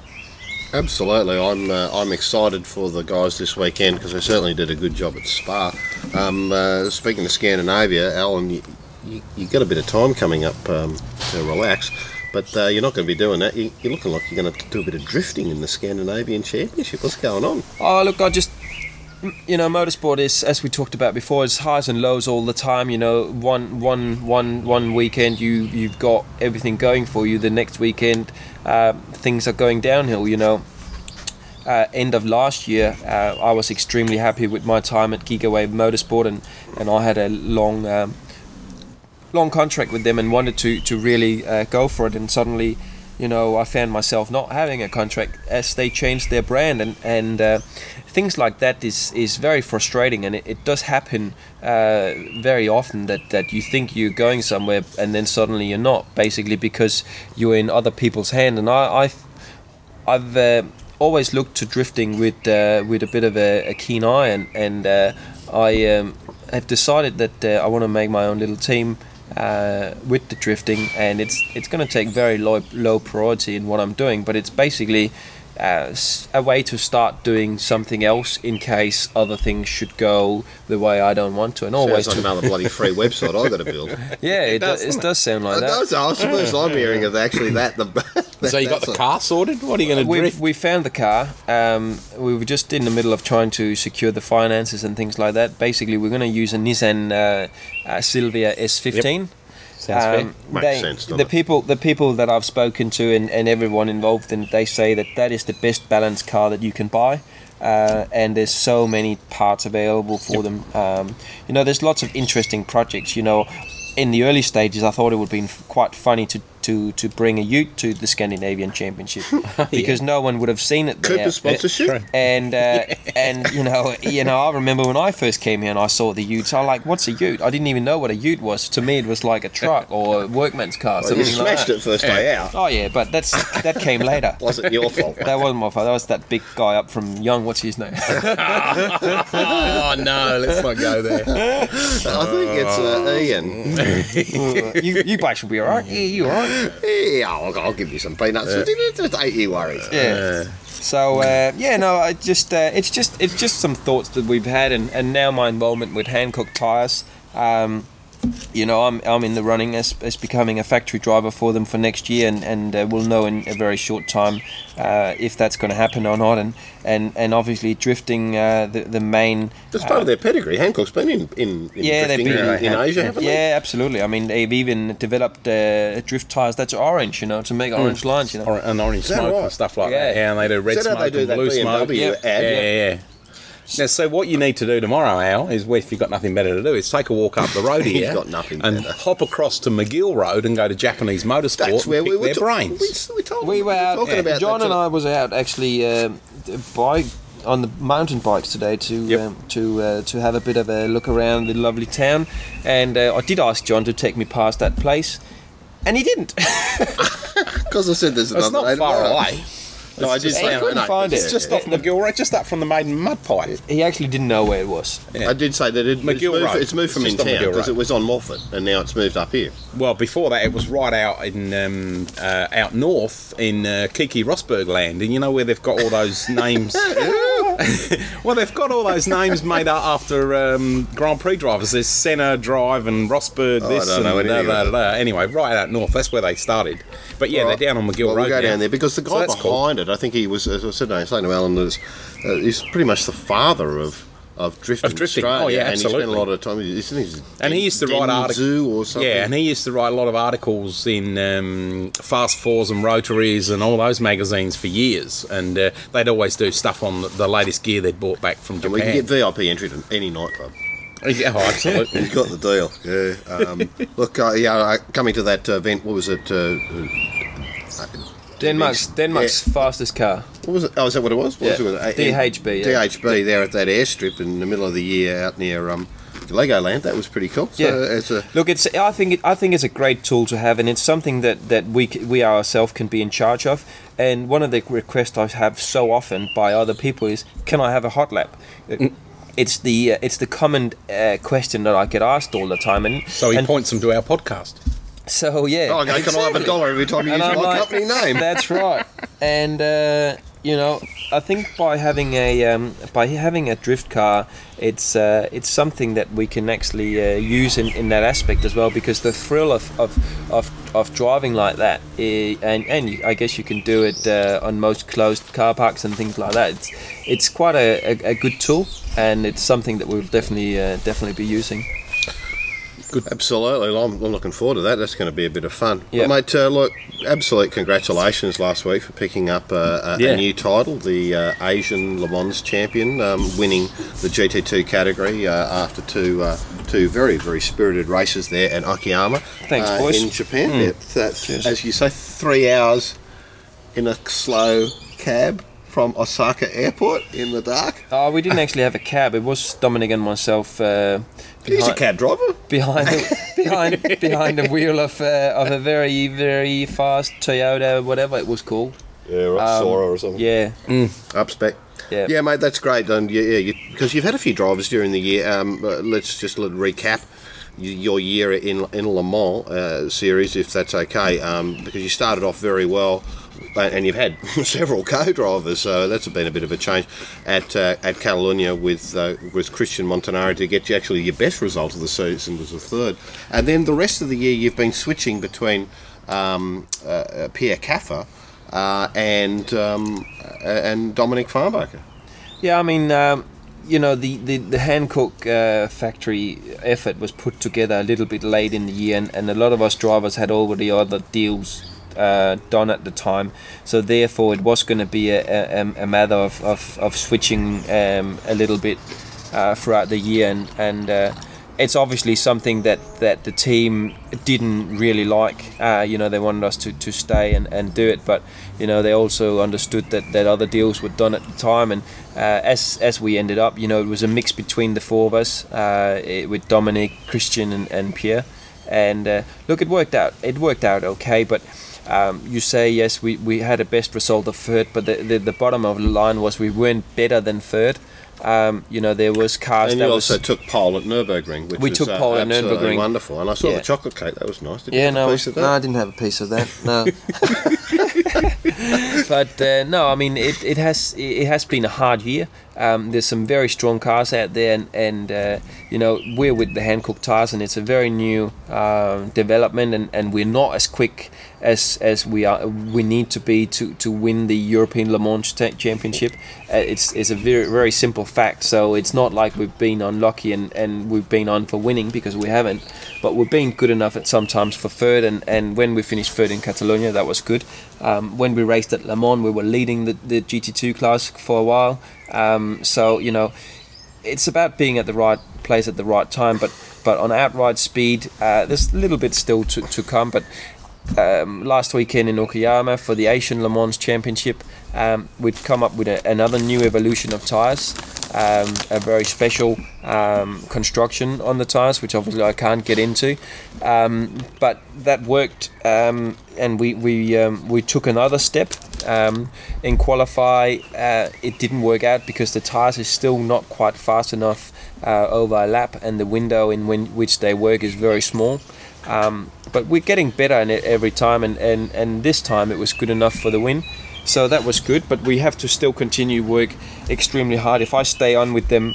Absolutely, I'm uh, I'm excited for the guys this weekend because they certainly did a good job at Spa. Um, uh, speaking of Scandinavia, Alan, you, you, you got a bit of time coming up um, to relax, but uh, you're not going to be doing that. You, you're looking like you're going to do a bit of drifting in the Scandinavian Championship. What's going on? Oh, look, I just. You know, motorsport is, as we talked about before, is highs and lows all the time. You know, one, one, one, one weekend you you've got everything going for you. The next weekend, uh, things are going downhill. You know, uh, end of last year, uh, I was extremely happy with my time at Gigawave Motorsport, and, and I had a long um, long contract with them and wanted to to really uh, go for it. And suddenly, you know, I found myself not having a contract as they changed their brand, and and uh, things like that is is very frustrating, and it, it does happen uh, very often that that you think you're going somewhere and then suddenly you're not, basically because you're in other people's hand. And I, I I've uh, always looked to drifting with uh, with a bit of a, a keen eye, and and uh, I um, have decided that uh, I want to make my own little team uh, with the drifting, and it's it's going to take very low low priority in what I'm doing, but it's basically. Uh, a way to start doing something else in case other things should go the way I don't want to, and always Sounds like to, another bloody [laughs] free website I've got to build. [laughs] yeah, it, does, does, it doesn't sound like It that. does. I suppose I'm hearing of actually that. The, [laughs] So you got the car sorted? What are you going to We've, we found the car. Um, we were just in the middle of trying to secure the finances and things like that. Basically, we're going to use a Nissan uh, uh, Silvia S15. Sounds fair. Um, Makes they- sense, The it? people, the people that I've spoken to, and, and everyone involved, and they say that that is the best balanced car that you can buy. Uh, and there's so many parts available for them. Um, you know, there's lots of interesting projects. You know, in the early stages, I thought it would be quite funny to to to bring a Ute to the Scandinavian Championship [laughs] because no one would have seen it there. Cooper sponsorship. And uh, [laughs] and you know you know I remember when I first came here and I saw the Utes. I was like, what's a Ute? I didn't even know what a Ute was. To me, it was like a truck or a workman's car. Well, you something like smashed it first day out. Oh yeah, but that's that came later. [laughs] Wasn't your fault. That wasn't my fault. That was that big guy up from Young. What's his name? oh no, let's not go there. I think it's uh, Ian. you you boys will be all right. Yeah, you all right? [laughs] Yeah, I'll, I'll give you some peanuts. Just ain't you worries. Yeah. So uh, yeah, no, I just uh, it's just it's just some thoughts that we've had, and, and now my involvement with Hankook Tires. Um, you know, I'm, I'm in the running as, as becoming a factory driver for them for next year, and, and uh, we'll know in a very short time uh, if that's going to happen or not. And and, and obviously drifting uh, the the main. That's part of their pedigree. Hankook's been in, in, in Yeah, drifting been in, in Asia, haven't they? Yeah, absolutely. I mean, they've even developed uh, drift tires that's orange, you know, to make orange lines, you know. Or, and orange smoke right? and stuff like Yeah. that. Yeah, and they do red Is that how smoke they do and blue smoke. BMW yeah. ad? yeah, yeah, yeah. Now, so what you need to do tomorrow, Al, is well, if you've got nothing better to do, is take a walk up the road [laughs] here got nothing and better. hop across to Magill Road and go to Japanese Motorsport That's where and pick we were their ta- brains. We, we, told We them- were out. talking about John that and. I was out actually um, by on the mountain bikes today to Yep. um, to uh, to have a bit of a look around the lovely town, and uh, I did ask John to take me past that place, and he didn't. [laughs] [laughs] Because I said there's another. It's another not eight far mile. away. No, I did just- say I couldn't no, find it's it. It's just off Magill Road, just up from the maiden mud pipe. he actually didn't know where it was. Yeah. I did say that it, it's, Magill moved, Road. it's moved from It's in just on town Magill because Road. it was on Moffat and now it's moved up here. Well, before that, it was right out in um, uh, out north in uh, Keke Rosberg land, and you know where they've got all those names. [laughs] [laughs] well, they've got all those names made up after um, Grand Prix drivers. There's Senna Drive and Rosberg. Oh, I this don't know and da, anything da, da, da. Anyway, right out north. That's where they started. But yeah, Right. they're down on Magill well, Road we'll go now. down there because the So guy cool. behind it, I think he was, as I said, I was saying to Alan, that uh, he's pretty much the father of of drifting. Of drifting. Australia, Oh, yeah, absolutely. and he spent a lot of time. Isn't he? And he used to write articles. Or something. Yeah, and he used to write a lot of articles in um, Fast Fours and Rotaries and all those magazines for years. And uh, they'd always do stuff on the, latest gear they'd bought back from And Japan. we can get VIP entry to any nightclub. [laughs] yeah, oh, absolutely. You've [laughs] got the deal. Yeah. Um, [laughs] look, uh, yeah, uh, coming to that uh, event, what was it? Uh, Denmark's Denmark's fastest car. what was it? Oh, is that what it was? What was Yeah. it? Uh, DHB, yeah. DHB there at that airstrip in the middle of the year out near um, Legoland. That was pretty cool. So Yeah. it's a, Look, it's I think it, I think it's a great tool to have, and it's something that that we we ourselves can be in charge of. And one of the requests I have so often by other people is, "Can I have a hot lap?" Mm. It's the uh, it's the common uh, question that I get asked all the time, and So he and points them to our podcast. So yeah. oh, okay, can I have a dollar every time you And use I'm my like, company name? That's right. And uh, you know, I think by having a um, by having a drift car, it's uh, it's something that we can actually uh, use in, in that aspect as well. Because the thrill of of, of, of driving like that, eh, and and I guess you can do it uh, on most closed car parks and things like that. It's it's quite a, a, a good tool, and it's something that we'll definitely uh, definitely be using. Absolutely, I'm, I'm looking forward to that. That's going to be a bit of fun. Yeah. But mate, uh, look, absolute congratulations last week for picking up uh, a, Yeah. a new title, the uh, Asian Le Mans champion, um, winning the GT2 category uh, after two uh, two very very spirited races there at Okayama. Thanks, boys. In Japan, yeah, that's Cheers. as you say, three hours in a slow cab from Osaka Airport in the dark. Oh, we didn't actually have a cab. It was Dominic and myself. Uh, He's a cab driver. behind the, [laughs] behind behind the wheel of uh, of a very very fast Toyota, whatever it was called. Yeah, right, Um, Sora or something. Yeah, Up spec. Yeah. yeah, mate, that's great. And yeah, yeah, you, because you've had a few drivers during the year. Um, uh, let's just let recap your year in in Le Mans uh, series, if that's okay. Um, because you started off very well, and you've had [laughs] several co-drivers, so that's been a bit of a change at uh, at Catalunya with uh, with Christian Montanaro to get you actually your best result of the season was a third, and then the rest of the year you've been switching between um, uh, uh, Pierre Kaffer. Uh, and um, uh, and Dominic Farnbacher. yeah. I mean, um, you know, the the, the Hankook uh, factory effort was put together a little bit late in the year, and, and a lot of us drivers had already other deals. Uh, done at the time, so therefore it was going to be a, a, a matter of, of, of switching um, a little bit uh, throughout the year, and and uh, it's obviously something that, that the team didn't really like. Uh, you know, they wanted us to, to stay and, and do it, but you know they also understood that, that other deals were done at the time. And uh, as as we ended up, you know, it was a mix between the four of us uh, it, with Dominic, Christian, and, and Pierre. And look, it worked out. It worked out okay, but. Um, you say yes, we, we had a best result of third, but the, the, the bottom of the line was we weren't better than third. Um, you know, there was cars And that you was also took pole at Nürburgring, which We was took uh, pole at Nürburgring. wonderful. And I saw Yeah. the chocolate cake; that was nice. Did you Yeah, have a no, piece of that? no, I didn't have a piece of that. No, [laughs] [laughs] but uh, no, I mean it, it has it has been a hard year. Um, there's some very strong cars out there, and, and uh, you know we're with the Hankook tires, and it's a very new um development, and, and we're not as quick as as we are we need to be to, to win the European Le Mans Championship. Uh, it's it's a very very simple fact. So it's not like we've been unlucky and, and we've been on for winning because we haven't, but we've been good enough at sometimes for third. And, and when we finished third in Catalonia, that was good. Um, when we raced at Le Mans, we were leading the, the GT2 class for a while. Um, so you know, it's about being at the right place at the right time. But but on outright speed, uh, there's a little bit still to, to come. But um, last weekend in Okayama for the Asian Le Mans Championship, um, we'd come up with a, another new evolution of tyres, um, a very special um, construction on the tyres, which obviously I can't get into. Um, but that worked, um, and we we we took another step. In qualify, uh, it didn't work out because the tyres is still not quite fast enough uh, over a lap, and the window in which they work is very small. Um, but we're getting better in it every time, and, and, and this time it was good enough for the win. So that was good, but we have to still continue work extremely hard. If I stay on with them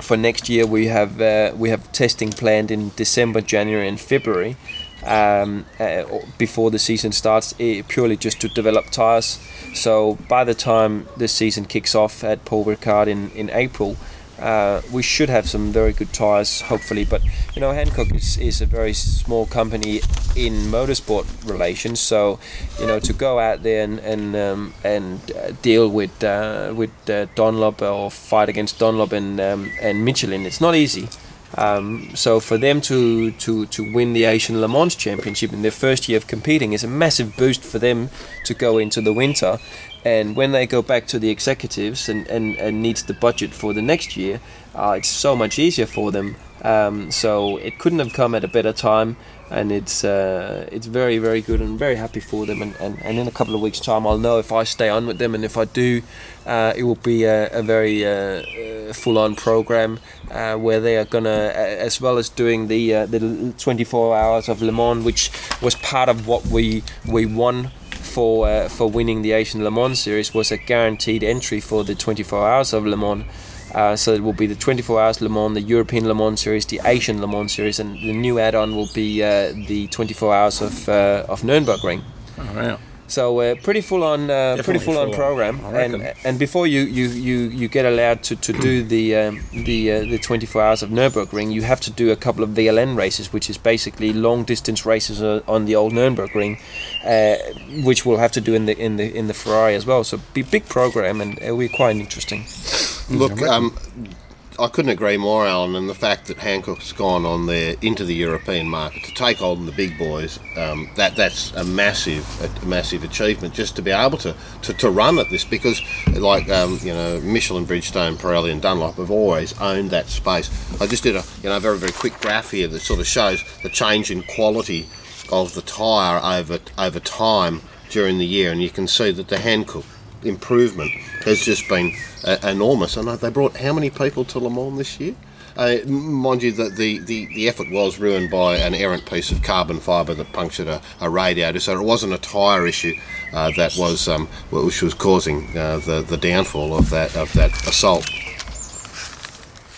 for next year, we have uh, we have testing planned in December, January, and February um, uh, before the season starts, eh, purely just to develop tires. So by the time the season kicks off at Paul Ricard in in April, uh, we should have some very good tires, hopefully. But you know, Hankook is, is a very small company in motorsport relations, so you know to go out there and and um, and uh, deal with uh, with uh, Dunlop or fight against Dunlop and um, and Michelin, it's not easy. Um, so for them to, to, to win the Asian Le Mans Championship in their first year of competing is a massive boost for them to go into the winter. And when they go back to the executives and, and, and needs the budget for the next year, uh, it's so much easier for them. Um, so it couldn't have come at a better time, and it's uh, it's very very good and very happy for them. And, and, and in a couple of weeks' time, I'll know if I stay on with them, and if I do, uh, it will be a, a very uh, uh, full-on program uh, where they are gonna, as well as doing the the 24 hours of Le Mans, which was part of what we we won for uh, for winning the Asian Le Mans series was a guaranteed entry for the 24 hours of Le Mans. Uh, so it will be the 24 hours Le Mans, the European Le Mans series, the Asian Le Mans series, and the new add-on will be uh, the 24 hours of uh, of Nürburgring. Oh, wow. So uh, pretty full on, uh, pretty Definitely full on full on, program. I And and before you you, you, you get allowed to, to do the um, the uh, the 24 hours of Nürburgring, you have to do a couple of VLN races, which is basically long distance races uh, on the old Nürburgring, uh, which we'll have to do in the in the in the Ferrari as well. So be big program, and it'll be quite interesting. Look, um, I couldn't agree more, Alan, and the fact that Hankook's gone on there into the European market to take on the big boys, um, that that's a massive, a massive achievement just to be able to, to, to run at this because, like um, you know, Michelin, Bridgestone, Pirelli, and Dunlop have always owned that space. I just did a you know very very quick graph here that sort of shows the change in quality of the tyre over over time during the year, and you can see that the Hankook improvement has just been uh, enormous. And uh, they brought how many people to Le Mans this year? Uh, mind you, that the, the, the effort was ruined by an errant piece of carbon fibre that punctured a, a radiator, so it wasn't a tyre issue uh, that was um, which was causing uh, the the downfall of that of that assault.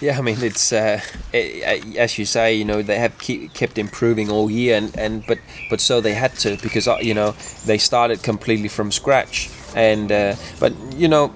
Yeah, I mean it's uh, eh, as you say, you know they have keep, kept improving all year, and, and but but so they had to because uh, you know they started completely from scratch, and uh, but you know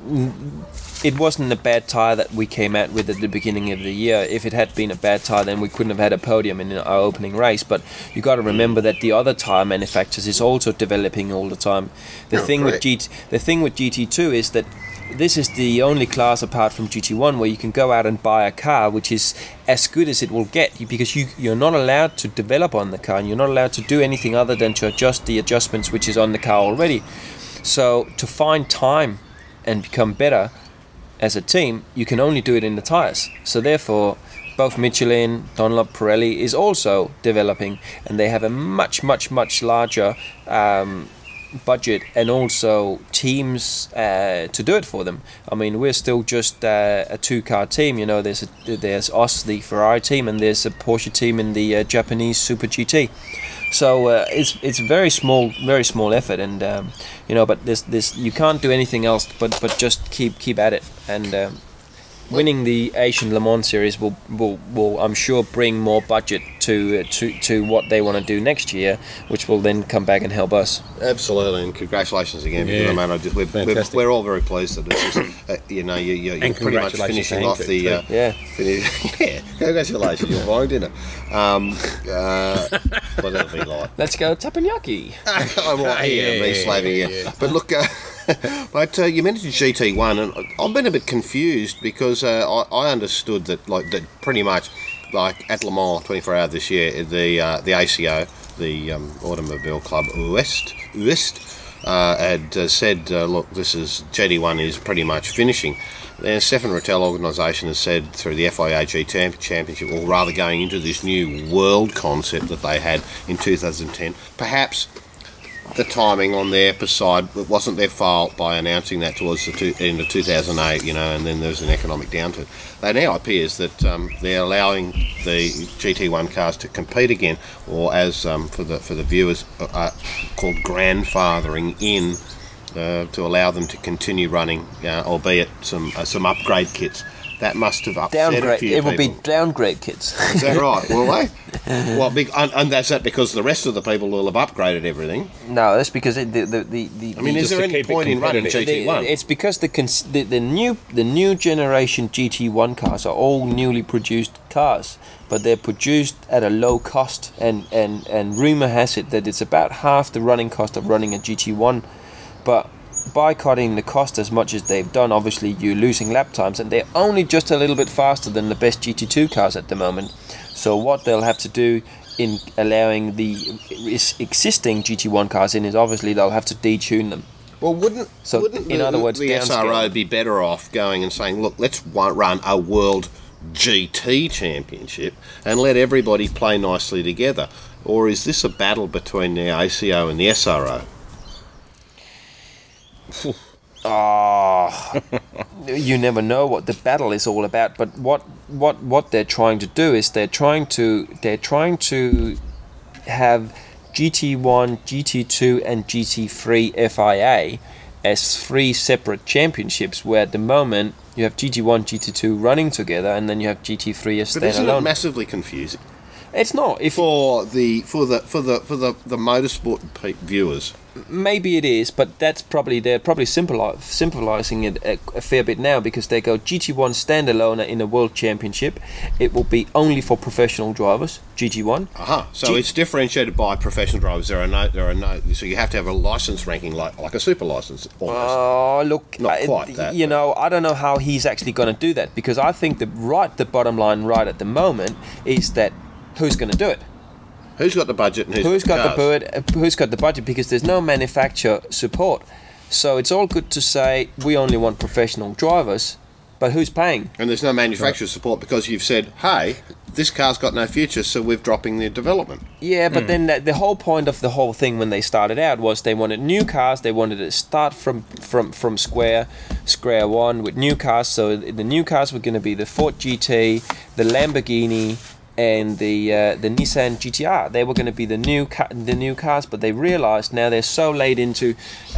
it wasn't a bad tire that we came out with at the beginning of the year. If it had been a bad tire, then we couldn't have had a podium in our opening race. But you got to remember that the other tire manufacturers is also developing all the time. The Oh, thing with great. GT, the thing with GT2 is that this is the only class apart from GT1 where you can go out and buy a car which is as good as it will get because you you're not allowed to develop on the car and you're not allowed to do anything other than to adjust the adjustments which is on the car already. So to find time and become better as a team, you can only do it in the tires. So therefore, both Michelin, Dunlop, Pirelli is also developing, and they have a much, much, much larger um, budget and also teams uh, to do it for them. I mean, we're still just uh, a two-car team. You know, there's a, there's us, the Ferrari team, and there's a Porsche team in the uh, Japanese Super GT. So uh, it's it's very small, very small effort, and um, you know, but this this you can't do anything else but but just keep keep at it and. Um, winning the Asian Le Mans series will, will, will I'm sure bring more budget to uh, to to what they want to do next year, which will then come back and help us. Absolutely, and congratulations again. Yeah. Because, I mean, I just, we're, we're, we're all very pleased that it's just, uh, you know, you, you, you're pretty much finishing off the. too. Uh, Yeah. finish, [laughs] yeah, congratulations, you're buying dinner. Um, uh, what that'll be like. Let's go teppanyaki. I'm right [laughs] here, Yeah, me yeah, slaving yeah, here. yeah. But look, uh, [laughs] but uh, you mentioned GT1, and I've been a bit confused because uh, I, I understood that, like, that pretty much, like at Le Mans 24 Hour this year, the uh, the ACO, the um, Automobile Club West, West, uh, had uh, said, uh, look, this is GT1 is pretty much finishing. The Stefan Ratel organisation has said through the FIA G Champ- Championship, or rather going into this new world concept that they had in 2010, perhaps the timing on their side it wasn't their fault by announcing that towards the two, end of 2008, you know, and then there was an economic downturn. They now appears that um, they're allowing the GT1 cars to compete again, or as um, for the for the viewers, uh, uh, called grandfathering in. Uh, to allow them to continue running, uh, albeit some uh, some upgrade kits. That must have upset a Downgrade. few It will be downgrade kits. Is that [laughs] right? Will they? well, big, and, and that's that because the rest of the people will have upgraded everything. no, that's because it, the, the the the. I mean, is there any point in running competitive. GT1? It's because the, cons- the the new the new generation GT1 cars are all newly produced cars, but they're produced at a low cost, and and and rumor has it that it's about half the running cost of running a GT1, but by cutting the cost as much as they've done, obviously you're losing lap times, and they're only just a little bit faster than the best GT2 cars at the moment. So what they'll have to do in allowing the existing GT1 cars in is obviously they'll have to detune them. Well, wouldn't So, wouldn't in the, other words, the. SRO be better off going and saying, look, let's run a world GT championship and let everybody play nicely together? Or is this a battle between the ACO and the SRO? Ah, you never know what the battle is all about. But what what what they're trying to do is they're trying to they're trying to have GT1, GT2, and GT3 FIA as three separate championships. Where at the moment you have GT1, GT2 running together, and then you have GT3 as But isn't it standalone. massively confusing It's not. If for the for the for the for the the motorsport viewers? maybe it is, but that's probably they're probably simplifying it a, a fair bit now because they go GT1 standalone in a world championship. It will be only for professional drivers. GT1. Aha. So G- it's differentiated by professional drivers. There are no there are no. So you have to have a license ranking like like a super license. Oh, look, Not I- quite that, You but- know, I don't know how he's actually going to do that because I think the right, the bottom line, right at the moment, is that who's going to do it? who's got the budget and who's, Who's got the cars? bird? uh, Who's got the budget? Because there's no manufacturer support. So it's all good to say we only want professional drivers, but who's paying? And there's no manufacturer support because you've said, hey, this car's got no future, so we're dropping the development. Yeah, but then the, the whole point of the whole thing when they started out was they wanted new cars. They wanted to start from from from square square one with new cars. So the new cars were going to be the Ford GT, the Lamborghini, and the uh, the Nissan GTR. They were going to be the new ca- the new cars, but they realized now they're so late into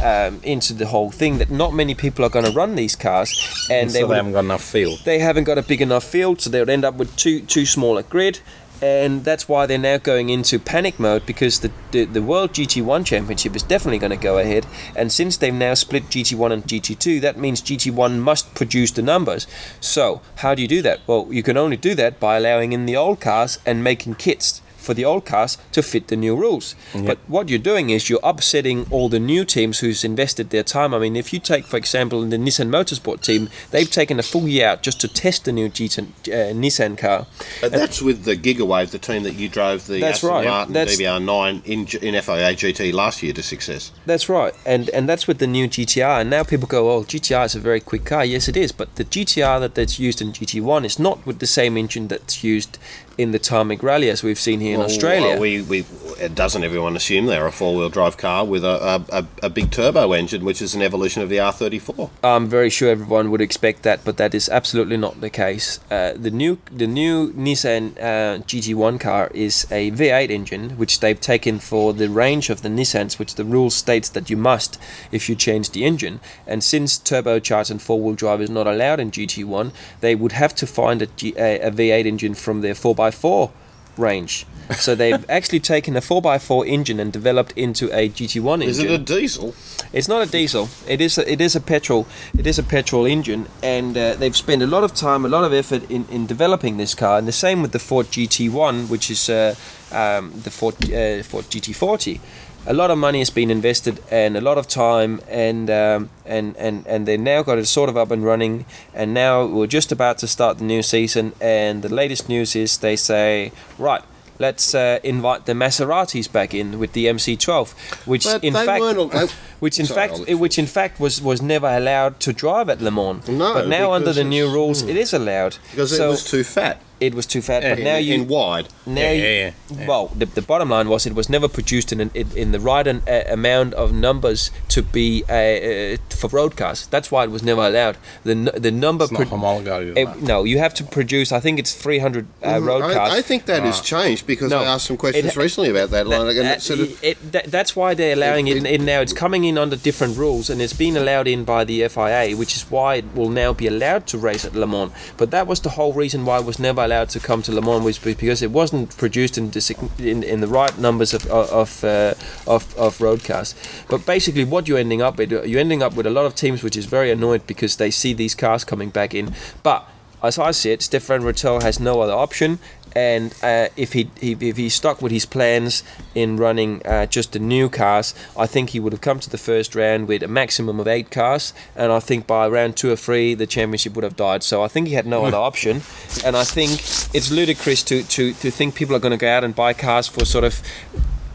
um, into the whole thing that not many people are going to run these cars, and so they they haven't got enough field. they haven't got a big enough field, so they would end up with too too small a grid, and that's why they're now going into panic mode because the the, the World GT1 Championship is definitely going to go ahead, and since they've now split GT1 and GT2, that means GT1 must produce the numbers. So how do you do that? Well, you can only do that by allowing in the old cars and making kits for the old cars to fit the new rules. But what you're doing is you're upsetting all the new teams who's invested their time. I mean, if you take, for example, the Nissan Motorsport team, they've taken a full year out just to test the new GT, uh, Nissan car. Uh, that's with the Gigawave, the team that you drove the That's Aston right. Martin That's- DBR9 in, in FIA GT last year to success. That's right, and and that's with the new GTR. And now people go, "Oh, GTR is a very quick car." Yes, it is, but the GTR that, that's used in GT1 is not with the same engine that's used in the Tarmac Rally as we've seen here in Well, Australia. well, we, we, doesn't everyone assume they're a four-wheel drive car with a, a, a, big turbo engine, which is an evolution of the R34. I'm very sure everyone would expect that, but that is absolutely not the case. Uh, the new the new Nissan uh, GT1 car is a V8 engine, which they've taken for the range of the Nissans, which the rule states that you must if you change the engine. And since turbocharged and four-wheel drive is not allowed in GT1, they would have to find a, G, a, a V8 engine from their 4x4 range. So they've [laughs] actually taken a 4x4 engine and developed into a GT1 engine. Is it a diesel? It's not a diesel. It is. A, it is a petrol. It is a petrol engine, and uh, they've spent a lot of time, a lot of effort in, in developing this car. And the same with the Ford GT1, which is uh, um, the Ford uh, Ford GT40. A lot of money has been invested, and a lot of time, and um, and and and they now got it sort of up and running. And now we're just about to start the new season, and the latest news is they say, right. Let's uh, invite the Maseratis back in with the MC12, which But in fact, weren't [laughs] which in Sorry, fact, which in fact was was never allowed to drive at Le Mans. No, but now under the new rules, it is allowed. Because so it was too fat. It was too fat. but in, now you in wide. now Yeah, you, yeah, yeah. well, the, the bottom line was it was never produced in an, in, in the right an, uh, amount of numbers to be uh, uh, for road cars. That's why it was never allowed. The the number It's not pro- homologated. eh, no, you have to produce. I think it's 300 uh, road cars. Mm-hmm. I, I think that has changed because No. I asked some questions It- recently about that. That- Like, and that- sort of, it- that- that's why they're allowing it, It- in now. It's coming in under different rules, and it's been allowed in by the FIA, which is why it will now be allowed to race at Le Mans. But that was the whole reason why it was never allowed to come to Le Mans, was because it wasn't produced in the, in, in the right numbers of of, uh, of of road cars. But basically, what you're ending up with, you're ending up with a lot of teams which is very annoyed because they see these cars coming back in, but as I said, Stefan Ratel has no other option. And uh, if he, he if he stuck with his plans in running uh, just the new cars, I think he would have come to the first round with a maximum of eight cars. And I think by round two or three, the championship would have died. So I think he had no other [laughs] option. And I think it's ludicrous to, to, to think people are going to go out and buy cars for sort of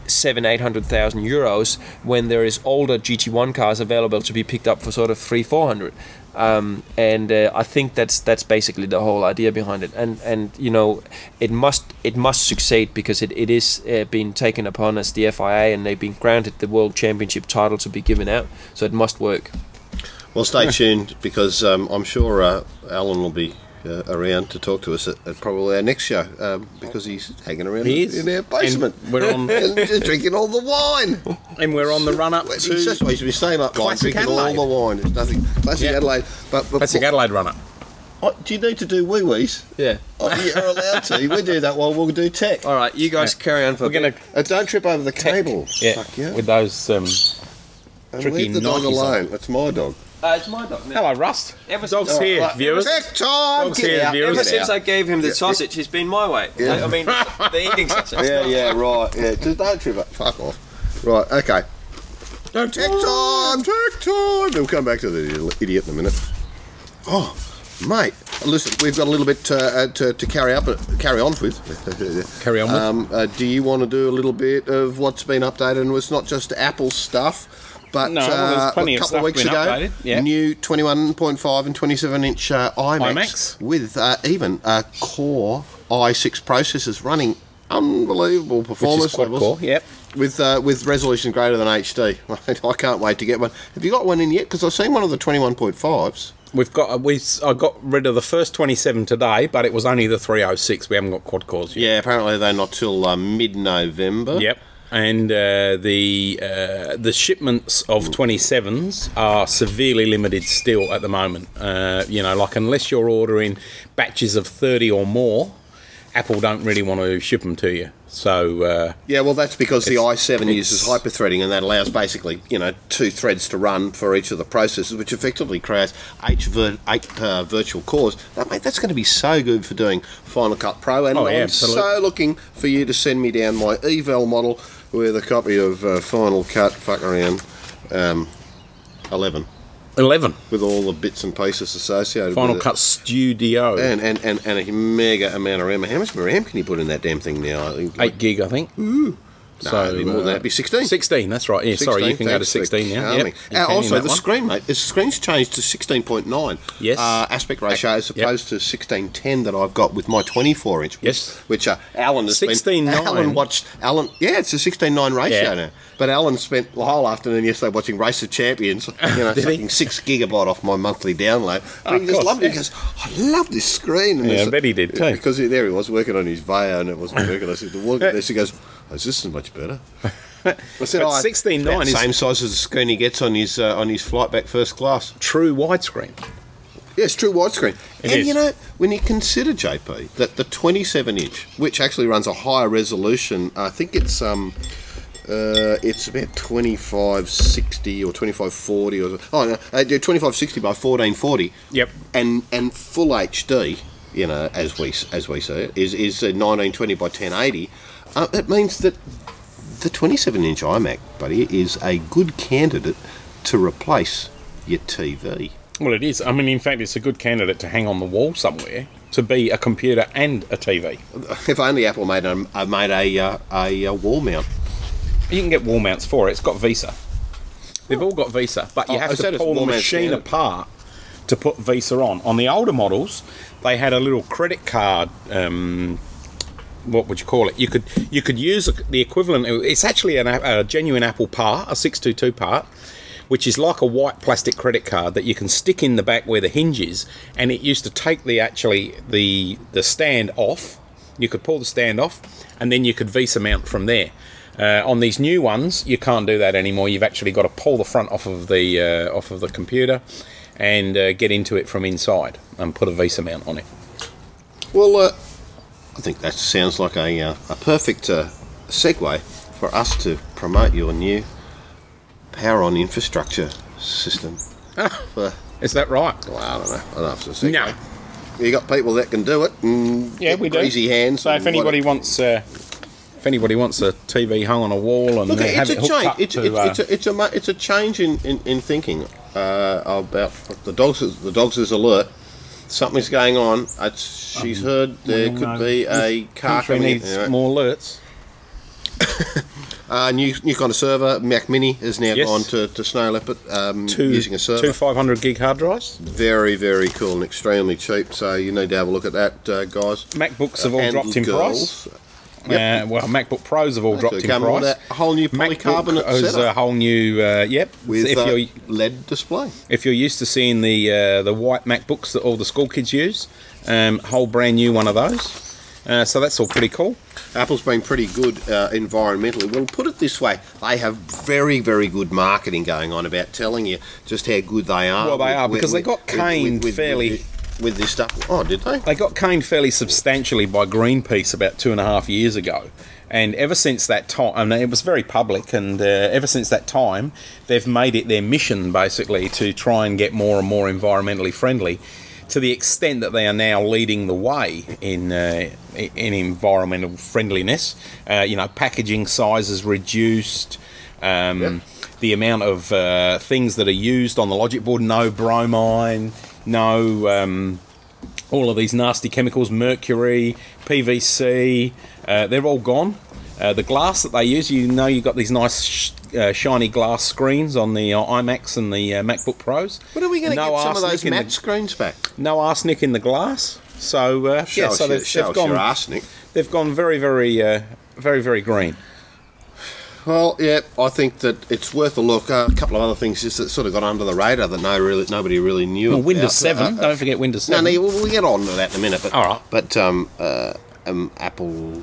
seven, eight hundred thousand euros when there is older GT1 cars available to be picked up for sort of three, four hundred. Um, and uh, I think that's that's basically the whole idea behind it. And and you know, it must it must succeed because it, it is uh, being taken upon as the FIA and they've been granted the World Championship title to be given out. So it must work. well, stay tuned because um, I'm sure uh, Alan will be uh, around to talk to us at, at probably our next show um, because he's hanging around He in, is. in our basement. And we're on- [laughs] and just drinking all the wine. [laughs] and we're on the run up to just he's been staying up Classic drinking Adelaide. all the wine. It's nothing classic Yeah. Adelaide. But, but Classic Adelaide run up. Oh, do you need to do wee wees? Yeah. Oh, you're allowed to. We do that while we'll do tech. All right, you guys carry on for We're a gonna bit. Uh, don't trip over the cable. yeah, Fuck yeah. with those. Um, And tricky leave the dog on. alone. That's my dog. Uh, it's my dog. now. hello, Rust. Ever Dogs since- here, Right, viewers. Tech time. Dogs here, out. viewers. Ever since I gave him the sausage, he's been my way. Yeah. I mean, the [laughs] eating sausage. Yeah, yeah, right. Yeah, just don't trip up. Fuck off. Right, okay. Don't Tech time, tech time. We'll come back to the idiot in a minute. Oh, mate, listen, we've got a little bit uh, uh, to, to carry up, carry on with. [laughs] Carry on with. Um, uh, do you want to do a little bit of what's been updated? And it's not just Apple stuff, but No, well, uh, a couple of weeks ago, yeah. new 21.5 and 27 inch uh, iMacs, iMacs. with uh, even uh, Core i6 processors running unbelievable Which performance levels core. Yep. with uh, with resolution greater than HD. [laughs] I can't wait to get one. Have you got one in yet? Because I've seen one of the 21.5s. We've got uh, we I got rid of the first 27 today, but it was only the 306. We haven't got quad cores yet. Yeah, apparently they're not till uh, mid November. Yep. And uh, the uh, the shipments of 27s are severely limited still at the moment. Uh, you know, like unless you're ordering batches of 30 or more, Apple don't really want to ship them to you. So uh, Yeah, well, that's because the i7 it's- uses hyperthreading, and that allows basically, you know, two threads to run for each of the processes, which effectively creates eight, vir- eight uh, virtual cores. That, mate, that's going to be so good for doing Final Cut Pro, and Oh, yeah, I'm absolutely. so looking for you to send me down my eval model with a copy of uh, Final Cut fuck around um, 11 11 with all the bits and pieces associated Final Cut Studio. And, and, and, and a mega amount of RAM. How much RAM can you put in that damn thing now? I think eight gig, I think. No, be more than that. It'd be 16. 16, that's right. Yeah, sorry, you can go to 16 now. Yep, Uh, also, the one. screen, mate, the screen's changed to 16.9 Yes. uh, aspect ratio as Yep. opposed to 1610 that I've got with my 24 inch. Yes. Which uh, Alan has 16:9. Been, Alan watched. Alan, yeah, it's a 16.9 ratio Yeah. now. But Alan spent the whole afternoon yesterday watching Race of Champions. [laughs] You know, sucking six gigabyte off my monthly download. But Oh, he just loved it. He goes, I love this screen. And Yeah, I bet he did too. Because he, there he was working on his Vaio and it wasn't working. I said, look at this. He goes, oh, this is much better. I said, "Oh, 16.9 about is- same size as the screen he gets on his uh, on his flight back first class. True widescreen. Yes, true widescreen. It and is. you know, when you consider JP that the 27 inch, which actually runs a higher resolution, I think it's um. Uh, it's about 2560 or 2540 or oh no, uh, 2560 by 1440. Yep. And and full HD, you know, as we as we see it, is is uh, 1920 by 1080. Uh, it means that the 27 inch iMac, buddy, is a good candidate to replace your TV. Well, it is. I mean, in fact, it's a good candidate to hang on the wall somewhere to be a computer and a TV. [laughs] If only Apple made a uh, made a uh, a, uh wall mount. You can get wall mounts for it. It's got VESA. They've all got VESA, but you Oh, have said to it's pull the wall machine standard. apart to put VESA on. On the older models, they had a little credit card. Um, what would you call it? You could you could use the equivalent. It's actually an, a a genuine Apple part, a six two two part, which is like a white plastic credit card that you can stick in the back where the hinge is, and it used to take the actually the the stand off. You could pull the stand off, and then you could VESA mount from there. Uh, on these new ones, you can't do that anymore. You've actually got to pull the front off of the uh, off of the computer and uh, get into it from inside and put a VESA mount on it. Well, uh, I think that sounds like a uh, a perfect uh, segue for us to promote your new power on infrastructure system. For, [laughs] Is that right? well, I don't know. I don't know if it's a segue. No. You got people that can do it. And Yeah, we do. Greasy hands. So if anybody wants, uh, if anybody wants a TV hung on a wall and Look, it's have a it hooked change. up It's, to, it's, uh, it's, a, it's a it's a change in, in, in thinking uh, about the dogs. Is, the dogs is alert. Something's going on. It's, she's heard there well, could no, be a car coming in. needs Anyway. more alerts. [laughs] Uh, new new kind of server. Mac Mini has now Yes. gone to, to Snow Leopard um, Two, using a server. two 500 gig hard drives. Very very cool and extremely cheap. So you need to have a look at that, uh, guys. MacBooks have all dropped in girls. price. Uh, well, MacBook Pros have all dropped in with price. a whole new polycarbonate MacBook setup. a whole new. Uh, yep. with if uh, you're LED display. if you're used to seeing the uh, the white MacBooks that all the school kids use, um, whole brand new one of those. Uh, so that's all pretty cool. Apple's been pretty good uh, environmentally. Well, put it this way: they have very, very good marketing going on about telling you just how good they are. Well, they are, because they got caned fairly- with, this stuff. Oh, did they? They got caned fairly substantially by Greenpeace about two and a half years ago. And ever since that time, I mean, it was very public, and uh, ever since that time, they've made it their mission basically to try and get more and more environmentally friendly, to the extent that they are now leading the way in uh, in environmental friendliness. Uh, you know, packaging sizes reduced. Um, The amount of uh, things that are used on the logic board, no bromine, no um, all of these nasty chemicals, mercury, PVC, uh, they're all gone. Uh, the glass that they use, you know, you've got these nice sh- uh, shiny glass screens on the uh, iMacs and the uh, MacBook Pros. When are we going to No get some of those in the- matte screens back? No arsenic in the glass. So uh, yeah, so they've, they've gone arsenic. they've gone very very uh, very very green. Well, yeah, I think that it's worth a look. Uh, a couple of other things just that sort of got under the radar that no really nobody really knew. Well, about. Windows Seven. Uh, don't forget Windows Seven. no, we'll, we'll get on to that in a minute. But, All right. But um, uh, um, Apple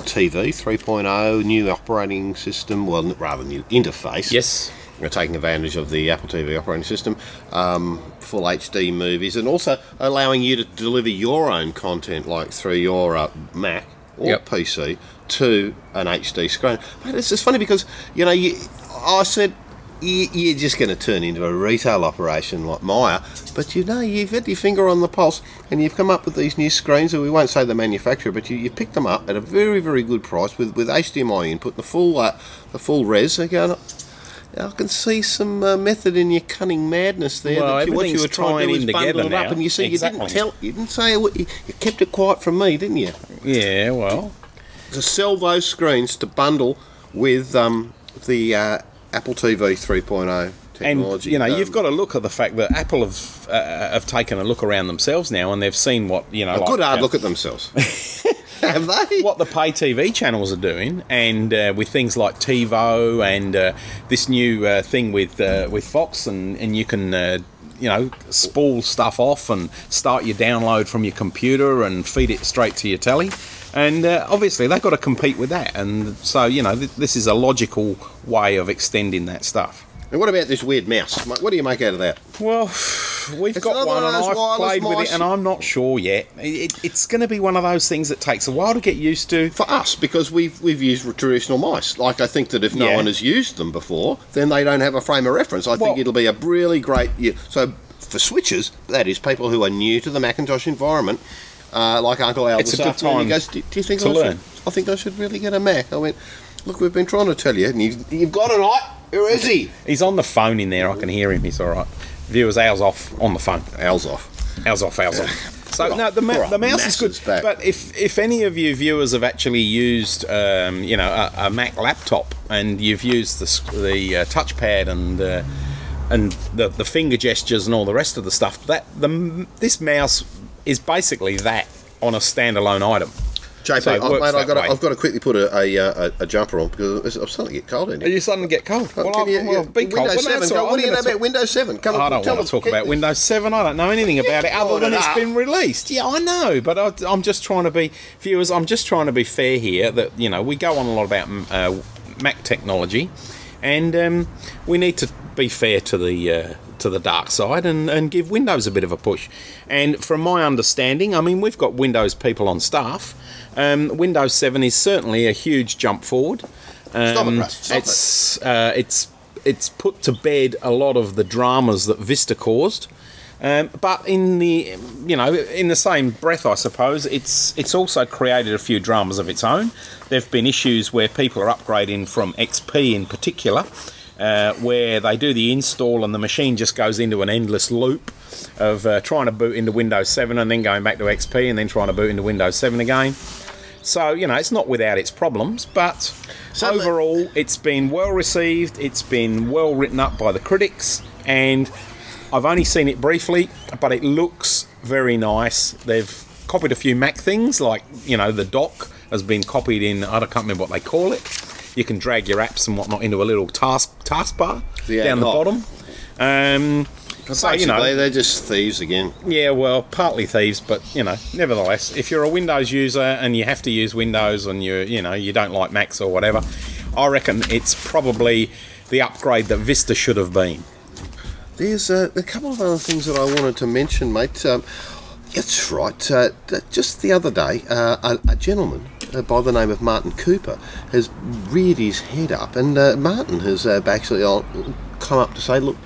TV 3.0, new operating system, well, rather new interface. yes. We're taking advantage of the Apple TV operating system, um, full HD movies, and also allowing you to deliver your own content, like through your uh, Mac or Yep. PC, to an HD screen. Mate, it's just funny because you know, you, I said. "You- You're just going to turn into a retail operation like Myer, but you know you've had your finger on the pulse, and you've come up with these new screens. And we won't say the manufacturer, but you, you picked them up at a very, very good price with, with HDMI input, the full uh, the full res. They're going, I can see some uh, method in your cunning madness there. Well, that you, what you were trying to do is bundle it up, and you see you didn't tell, you didn't say you, you kept it quiet from me, didn't you? Yeah, well, To sell those screens to bundle with um, the uh, Apple TV 3.0 and you know, um, you've got to look at the fact that Apple have uh, have taken a look around themselves now, and they've seen what you know, a like, good hard look at themselves. [laughs] Have they? what the pay TV channels are doing, and uh, with things like TiVo and uh, this new uh, thing with uh, with Fox, and and you can. Uh, you know, spool stuff off and start your download from your computer and feed it straight to your telly. And uh, obviously, they've got to compete with that. And so, you know, th- this is a logical way of extending that stuff. And what about this weird mouse? What do you make out of that? Well, we've It's got one, and I've played with it, and I'm not sure yet. It, it, it's going to be one of those things that takes a while to get used to. For us, because we've we've used traditional mice. Like I think that if no Yeah. one has used them before, then they don't have a frame of reference. I Well- think it'll be a really great. Yeah, so for switchers, that is people who are new to the Macintosh environment. Uh, like Uncle Al It's this a good afternoon, time he goes, do, do you think I learn." Should, I think I should really get a Mac. I went, look, we've been trying to tell you, and you've, you've got an eye. Where is he? He's on the phone in there. I can hear him. He's all right. Viewers, Al's off on the phone. Al's off. Al's off. Al's off. [laughs] So no, the, ma- the mouse is good. back. But if if any of you viewers have actually used, um, you know, a, a Mac laptop and you've used the the uh, touchpad and uh, and the the finger gestures and all the rest of the stuff, that the this mouse is basically that on a standalone item. JP, So I, mate, I've got, to. I've got to quickly put a, a, uh, a, a jumper on because I'm starting to get cold in here. Are you starting to get cold? Well, can I- you- well, yeah, be cold. Windows Well, 7. Go, what do you know about Windows 7? Come on, I don't tell want to talk about Windows 7. I don't know anything about it other than it it's been released. Yeah, I know, but I, I'm just trying to be viewers. I'm just trying to be fair here. That you know we go on a lot about mm, uh, Mac technology, and um, we need to be fair to the uh, to the dark side and, and give Windows a bit of a push. And from my understanding, I mean we've got Windows people on staff. Um, Windows 7 is certainly a huge jump forward. Stop it, Um, it. it's uh, it's it's put to bed a lot of the dramas that Vista caused. Um, but in the you know in the same breath, I suppose it's it's also created a few dramas of its own. There've been issues where people are upgrading from XP in particular, uh, where they do the install and the machine just goes into an endless loop of uh, trying to boot into Windows 7 and then going back to XP and then trying to boot into Windows 7 again. So you know it's not without its problems, but So the- overall it's been well received. It's been well written up by the critics, and I've only seen it briefly, but it looks very nice. They've copied a few Mac things, like you know the dock has been copied in. I don't can't remember what they call it. You can drag your apps and whatnot into a little task taskbar The down the bottom. Um, so you know, they're just thieves again. yeah, well, partly thieves, but you know, nevertheless, if you're a Windows user and you have to use Windows and you you know you don't like Macs or whatever, I reckon it's probably the upgrade that Vista should have been. There's uh, a couple of other things that I wanted to mention, mate. Um, that's right. Uh, just the other day, uh, a, a gentleman uh, by the name of Martin Cooper has reared his head up, and uh, Martin has uh, actually uh, come up to say, "Look,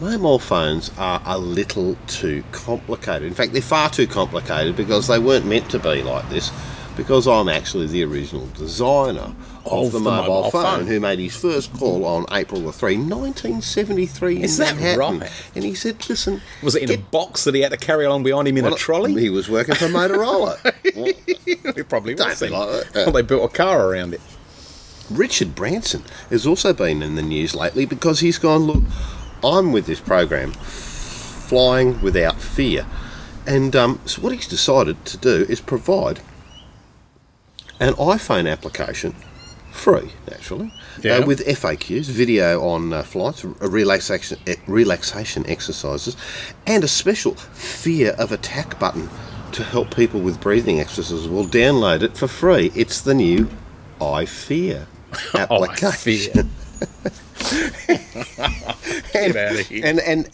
mobile phones are a little too complicated. In fact, they're far too complicated because they weren't meant to be like this." Because I'm actually the original designer of, Of the, the mobile, mobile phone, phone. who made his first call on April the 3, 1973 in Is that Manhattan. right? And he said, listen... Was it in a box that he had to carry along behind him in well, a trolley? He was working for Motorola. Well, [laughs] it probably was. like that. Well, they built a car around it. Richard Branson has also been in the news lately because he's gone, look, I'm with this program, Flying Without Fear. And um, so what he's decided to do is provide an iPhone application, free, naturally, Yeah. uh, with FAQs, video on uh, flights, r- relaxation, relaxation exercises, and a special fear of attack button to help people with breathing exercises. We'll download it for free. It's the new [laughs] I Fear [laughs] application. and, outta here. and and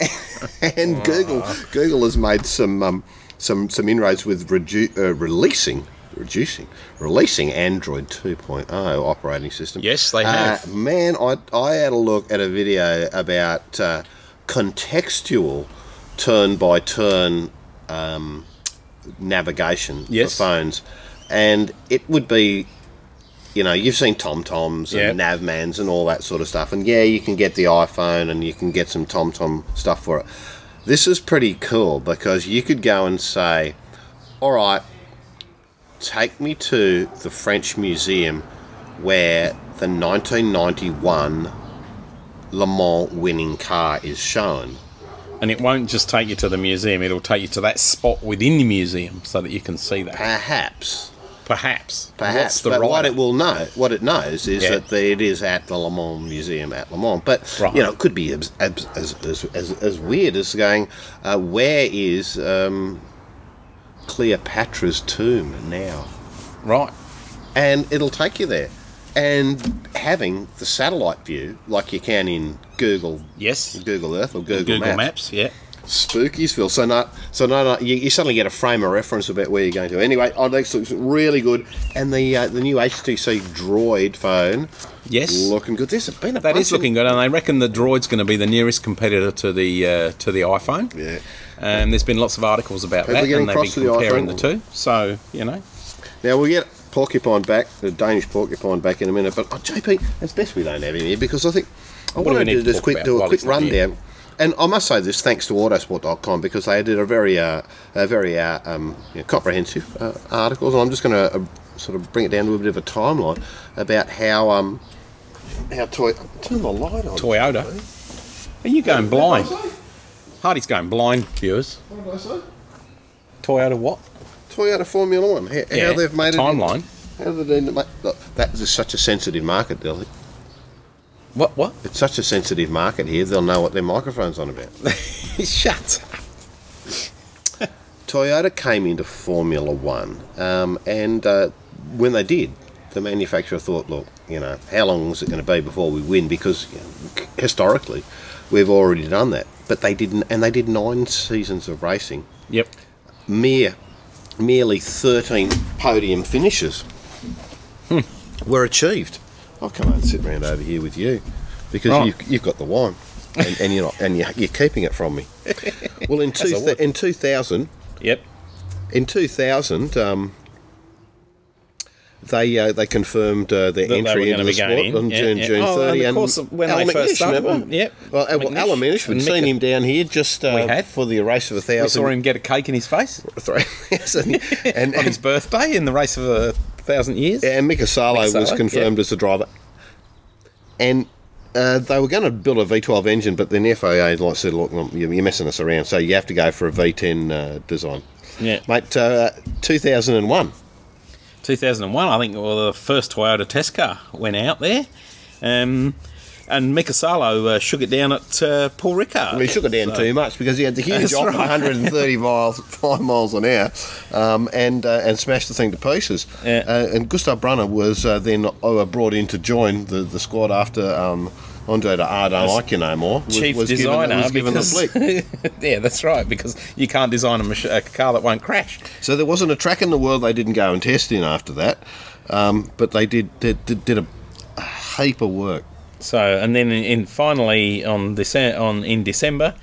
and Google Google has made some um, some some inroads with redu- uh, releasing reducing releasing Android 2.0 operating system. Yes, they Uh, have. man, I I had a look at a video about uh, contextual turn by turn um, navigation Yes. for phones, and it would be you know, you've seen TomToms and Yeah. Navmans and all that sort of stuff. And yeah, you can get the iPhone and you can get some TomTom stuff for it. This is pretty cool because you could go and say, all right, take me to the French Museum where the 1991 Le Mans winning car is shown. And it won't just take you to the museum, it'll take you to that spot within the museum so that you can see that. Perhaps. Perhaps. Perhaps, but what it will know, what it knows, is Yeah. that it is at the Le Mans Museum at Le Mans. But Right. you know, it could be as as, as, as, as, as weird as going, uh, where is um, Cleopatra's tomb now? Right. And it'll take you there. And having the satellite view, like you can in Google Yes. Google Earth or Google, Google Maps, Maps, yeah. Spookiesville. So not so no, no you, you suddenly get a frame of reference about where you're going to. Anyway, oh, this looks really good, and the uh, the new HTC Droid phone, Yes. looking good. There's been a That is looking good, and they reckon the Droid's going to be the nearest competitor to the uh, to the iPhone. Yeah. Um, there's been lots of articles about People that, and they've been to the comparing the two. So you know, Now we'll get Porcupine back, the Danish Porcupine back in a minute. But oh, JP, it's best we don't have him here because I think I want to do this quick, do a quick rundown. And I must say this thanks to Autosport.com because they did a very, uh, a very uh, um, you know, comprehensive uh, articles. And I'm just going to uh, sort of bring it down to a bit of a timeline about how um, how toy. Turn the light on. Toyota. Are you going blind? Hardy's going blind, viewers. What did I say? Toyota what? Toyota Formula One. How, Yeah, how they've made it. timeline. How they made look, that is such a sensitive market, Dilly. What? What? It's such a sensitive market here. They'll know what their microphone's on about. [laughs] Shut. Toyota came into Formula One, um, and uh, when they did, the manufacturer thought, look, you know, how long is it going to be before we win? Because you know, historically, we've already done that. But they didn't, and they did nine seasons of racing. Yep. Mere, merely thirteen podium finishes were achieved. I'll come and sit round over here with you because Right. you've, you've got the wine, and, and you're not, and you're, you're keeping it from me. [laughs] Well, in two, would. in two thousand. Yep. In 2000, um, they uh, they confirmed uh, their they entry into the sport in. on Yeah, June, yeah. June Oh, 30. and of course, when Allan they first McNish, started, yep. Well, McNish. Allan McNish, we'd seen him down here just uh, We had. for the race of a thousand. We saw him get a cake in his face [laughs] and, [laughs] and, on his birthday in the race of a thousand years. and Mika Salo was confirmed as the driver. And uh, they were going to build a V12 engine, but then the FIA like, said, look, you're you're messing us around, so you have to go for a V10 uh, design. Yeah. Mate, uh, 2001. 2001, I think, well, the first Toyota test car went out there. Um, and Mika Salo uh, shook it down at uh, Paul Ricard. Well, he shook it down So- too much because he had the huge op right. 130 [laughs] miles, five miles an hour, um, and uh, and smashed the thing to pieces. Yeah. Uh, and Gustav Brunner was uh, then uh, brought in to join the, the squad after um, Andre de I don't like you no more. Was, Chief was designer, given, was because [laughs] yeah, that's right. Because you can't design a, mach- a car that won't crash. So there wasn't a track in the world they didn't go and test in after that, um, but they did did, did, did a, heap of work. So, and then in, in finally on Dece- on in December,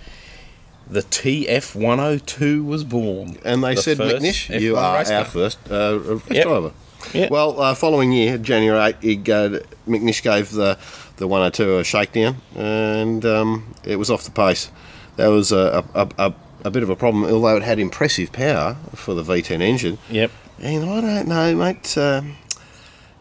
the TF 102 was born. And they The said, McNish, F1 you are our first uh, race Yep. driver. Yep. Well, uh, following year, January 8, he, uh, McNish gave the, the 102 a shakedown and um, it was off the pace. That was a, a, a, a bit of a problem, although it had impressive power for the V10 engine. Yep. And I don't know, mate. Um,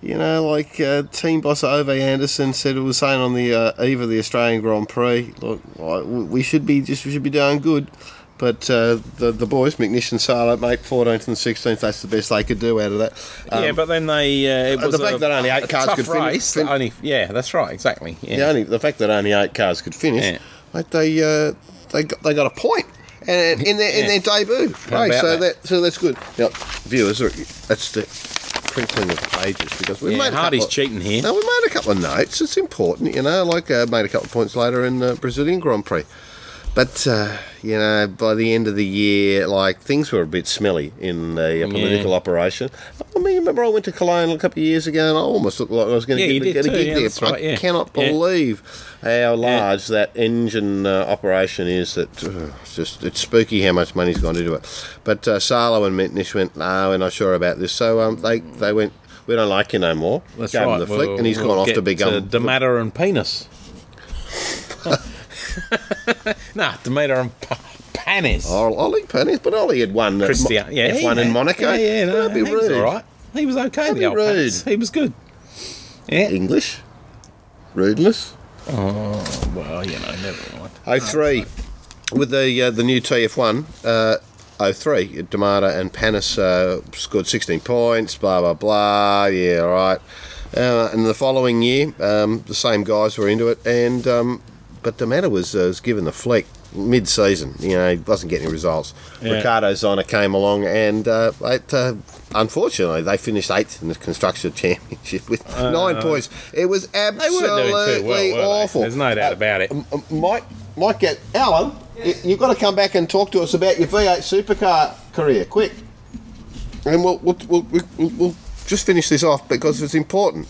you know, like uh, team boss Ove Andersson said, it was saying on the uh, eve of the Australian Grand Prix, look, we should be just we should be doing good. But uh, the the boys, McNish and Salo, make 14th and 16th, that's the best they could do out of that. Um, yeah, but then they uh, it uh, was the fact a, that only eight cars could fin- race. fin- only yeah, that's right, exactly. Yeah. the only the fact that only eight cars could finish, Yeah. mate, they uh, they got, they got a point. And in [laughs] their in Yeah. their debut about so that? that so that's good. Now, viewers, that's the crinkling of pages because we Yeah, made a Hardy's of- cheating here. No, we made a couple of notes. It's important, you know. Like uh, made a couple of points later in the Brazilian Grand Prix, but uh, you know, by the end of the year, like things were a bit smelly in the uh, political operation. I mean, remember I went to Cologne a couple of years ago, and I almost looked like I was going to Yeah, get, a gig yeah, there. right, yeah. I cannot Yeah. believe how large that engine uh, operation is. That uh, it's just it's spooky how much money's gone into it. But uh, Salo and McNish went, no, we're not sure about this. So um, they they went. We don't like you no more. That's Gave him right. the flick, We'll- and he's we'll gone off to become da Matta and Penis. [laughs] [laughs] nah, da Matta and P- Panis. Oh, Ollie Panis, but Ollie had won uh, Christian, yeah, he- F1 in Monaco. Yeah, yeah, no, That'd be he was rude. all right. He was okay. That'd the old rude. Panis. He was good. Yeah. English, rudeness. Oh well, you know, never mind. 03 with the uh, the new TF1. Uh, 03, da Matta and Panis uh, scored 16 points. Blah blah blah. Yeah, all right. Uh, and the following year, um, the same guys were into it, and um, but da Matta was, uh, was given the flick mid-season. You know, he wasn't getting results. Yeah. Ricardo Zonta came along, and uh, it, uh, unfortunately, they finished eighth in the construction [laughs] championship with nine points. It was absolutely well, awful. There's no doubt Uh, about it. um, Mike, Mike, get Allan. y- You've got to come back and talk to us about your V8 supercar career, quick. And we'll we'll, we'll, we'll, we'll just finish this off because it's important.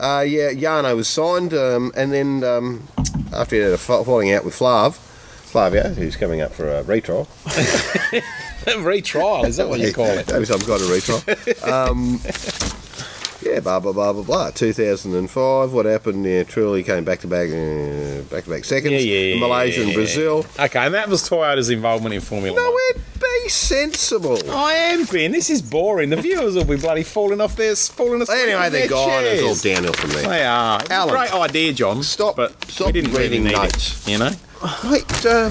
Uh, yeah, Jarno was signed, um, and then um, after he had a falling out with Flav, Flavio, who's coming up for a retrial. [laughs] Retrial, is that what you call it? Maybe some kind of retrial. [laughs] um, yeah, blah blah blah blah blah. 2005. What happened? Yeah, Trulli came back to back, uh, back to back seconds. Yeah, yeah, yeah, Malaysia yeah, and. Brazil. Okay, and that was Toyota's involvement in Formula No, One. it be sensible. I am, Ben. This is boring. The viewers will be bloody falling off their falling asleep. Anyway, they're their gone. It's all downhill from there. They are. It's Allan. great idea, John. Stop- But stop we didn't really reading need notes. it. You know. Mate, uh,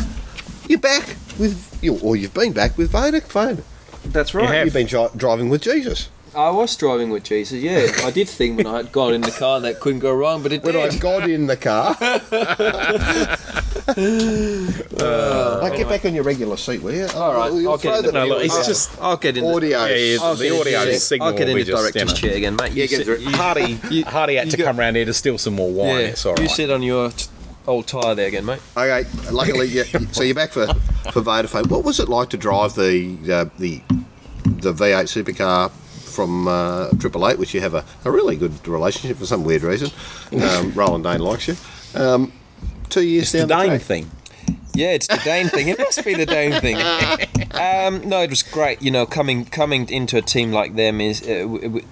you're back with you, or you've been back with Vodafone. That's You right. have. You've been dri- driving with Jesus. I was driving with Jesus. Yeah, [laughs] I did think when I had God in the car that couldn't go wrong, but it When I got in the car. [laughs] [laughs] uh, get back on your regular seat, will you? All right, You'll I'll get in the- the- No, look, it's uh, just I'll get in. audio. yeah, yeah, the audio the- signal. I'll get in the director's you chair again, mate. You Yeah, sit- you- Hardy, You- Hardy had you to go- come round here to steal some more wine. Yeah, It's all you sit on your t- old tyre there again, mate. Okay, luckily, yeah, so you're back for for Vodafone. What was it like to drive the uh, the the V8 supercar from uh, Triple Eight, which you have a, a really good relationship for some weird reason? Um, [laughs] Roland Dane likes you. Um, two years It's the down the, Dane thing. Yeah, it's the Dane thing. It must be the Dane thing. [laughs] Um, no, it was great. You know, coming coming into a team like them is uh, w- w-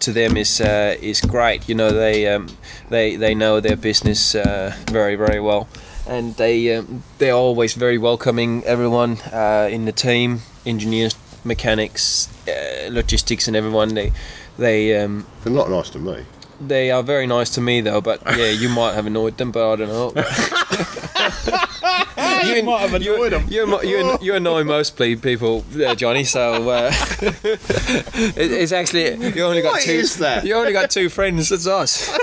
to them is uh, is great. You know, they um, they they know their business uh, very very well, and they um, they're always very welcoming. Everyone uh, in the team, engineers, mechanics, uh, logistics, and everyone. They they um, They're not nice to me. they are very nice to me though. But yeah, you might have annoyed them, but I don't know. [laughs] You might have annoyed them. You, you, you, you annoy most people, uh, Johnny. So uh, [laughs] it, it's actually you only got What two. You only got two friends. That's us. [laughs]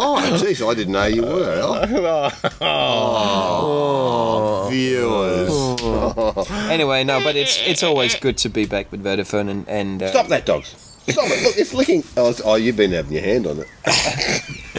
Oh, jeez, I didn't know you were. [laughs] Oh, viewers. Anyway, no, but it's it's always good to be back with Vodafone and and uh, Stop that, dogs. Stop it. Look, it's licking. Oh, oh, you've been having your hand on it.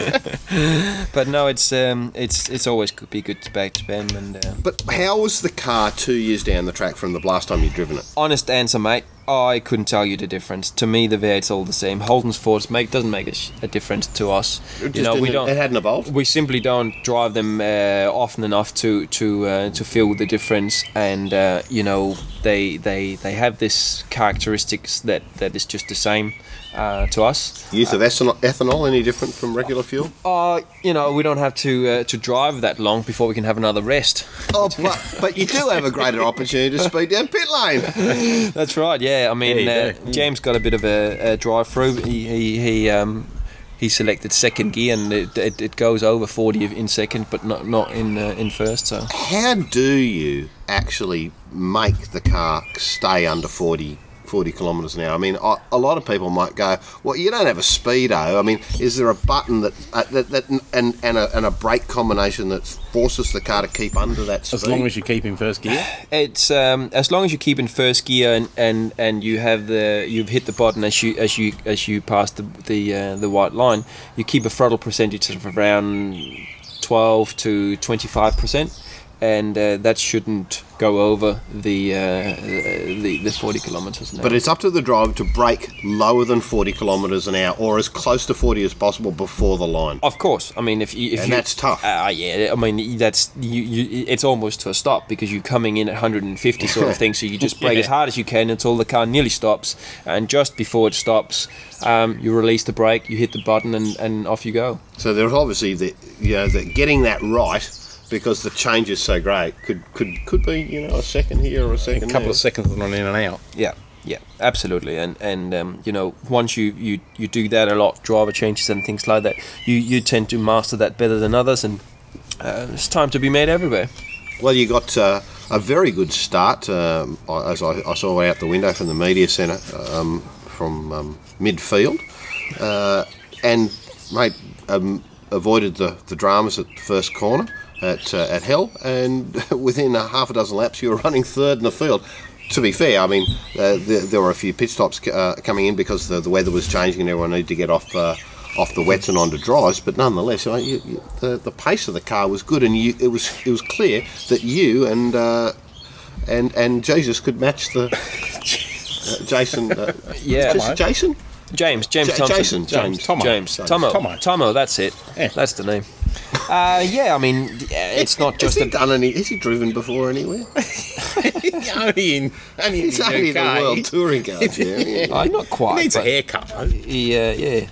[laughs] But no, it's um it's it's always good be good to back to them and. Uh, But how was the car two years down the track from the last time you'd driven it? honest answer, mate. I couldn't tell you the difference. To me, the V8's all the same. Holden's Force make doesn't make a, sh- a difference to us. It you know, we don't. It hadn't evolved. we simply don't drive them uh, often enough to to uh, to feel the difference and uh, you know they they they have this characteristics that that is just the same uh, to us Use of ethanol, ethanol any different from regular fuel? uh, you know we don't have to uh, to drive that long before we can have another rest Oh, but, but you do have a greater opportunity to speed down pit lane. [laughs] that's right yeah I mean Yeah, uh. James got a bit of a, a drive through he he, he um he selected second gear and it, it, it goes over 40 in second but not not in uh, in first so How do you actually make the car stay under 40 40 kilometres an hour. I mean, a, a lot of people might go, "Well, you don't have a speedo." I mean, is there a button that uh, that, that and and a, and a brake combination that forces the car to keep under that speed? As long as you keep in first gear. [sighs] It's um, as long as you keep in first gear and, and, and you have the you've hit the button as you as you as you pass the the uh, the white line, you keep a throttle percentage of around twelve to twenty five percent, and uh, that shouldn't go over the uh, the the forty kilometers an hour. But it's up to the driver to brake lower than 40 kilometres an hour, or as close to 40 as possible before the line. Of course, I mean if you if And you, that's tough. Uh, yeah, I mean that's you, you. It's almost to a stop because you're coming in at 150 sort of [laughs] thing. So you just brake as hard as you can until the car nearly stops, and just before it stops, um, you release the brake, you hit the button, and, and off you go. So there's obviously the you know that getting that right because the change is so great could could could be you know a second here or a second. A couple there. of seconds on in and out. Yeah, yeah, absolutely. And and um, you know once you, you you do that a lot, driver changes and things like that, you you tend to master that better than others, and uh, it's time to be made everywhere. Well, you got uh, a very good start, um, as I, I saw out the window from the media centre um, from um, midfield, uh, and mate um, avoided the, the dramas at the first corner at uh, at Hell, and [laughs] within a half a dozen laps you were running third in the field. To be fair, I mean uh, there, there were a few pit stops uh, coming in because the, the weather was changing and everyone needed to get off. Uh, off the wets and onto dries, but nonetheless, you know, you, you, the the pace of the car was good, and you, it was it was clear that you and uh, and and Jesus could match the [laughs] uh, Jason. Uh, Yeah, Jason. James, James Ja- Thompson. Jason, James, Tomo. James, James. Tomo, Tomo. Tomo, that's it. Yeah. That's the name. Uh, yeah, I mean, it's not Has just he a. done any? Has he driven before anywhere? [laughs] only in only He's in the only the world touring cars. Yeah. Oh, not quite. He needs a haircut. though. He, uh, yeah.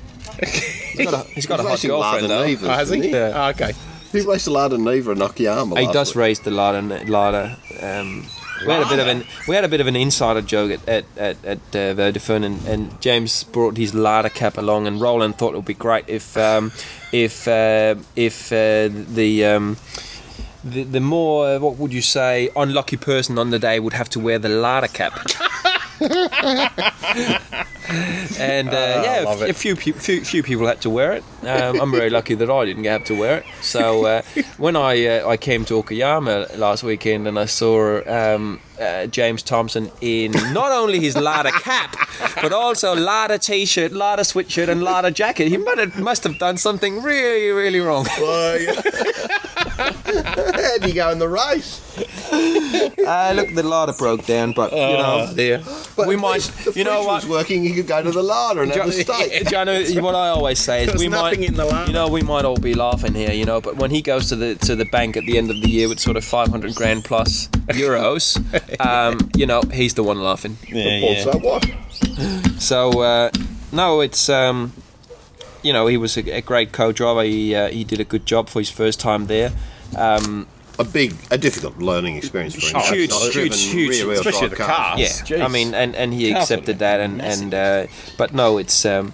He's got a, he's got a hot girlfriend though. Nevas, Oh, has isn't he? he? Yeah. Oh, okay. He raced a Lada Neva and Nakayama. He does week. race the Lada. Lada. Um, we had a bit of an we had a bit of an insider joke at at at, at uh, and, and James brought his Lada cap along, and Roland thought it would be great if um, if uh, if uh, the um, the, the more uh, what would you say unlucky person on the day would have to wear the Lada cap. [laughs] and uh, yeah, love a, a few, few few people had to wear it. Um, I'm very lucky that I didn't have to wear it. So uh, [laughs] when I uh, I came to Okayama last weekend and I saw um, uh, James Thompson in not only his Lada cap but also Lada t-shirt, Lada sweatshirt, and Lada jacket, he must have, must have done something really really wrong. Well, yeah. [laughs] How'd you go in the race? Uh, look, the Lada broke down, but you know. Oh dear. But We at might- the you know fridge what? was working. You could go to the Lada and have a steak. [laughs] Jono, what I always say is There's we might, nothing in the Lada. you know, we might all be laughing here, you know, but when he goes to the to the bank at the end of the year with sort of 500 grand plus euros, [laughs] um, you know, he's the one laughing. Yeah, yeah. so what? So uh, no, it's um, you know, he was a, a great co-driver. He uh, he did a good job for his first time there. Um, A big, a difficult learning experience for him. Oh, huge, Not huge, huge, especially the cars. car. yeah, Jeez. I mean, and, and he Careful, accepted that, and and uh, but no, it's um,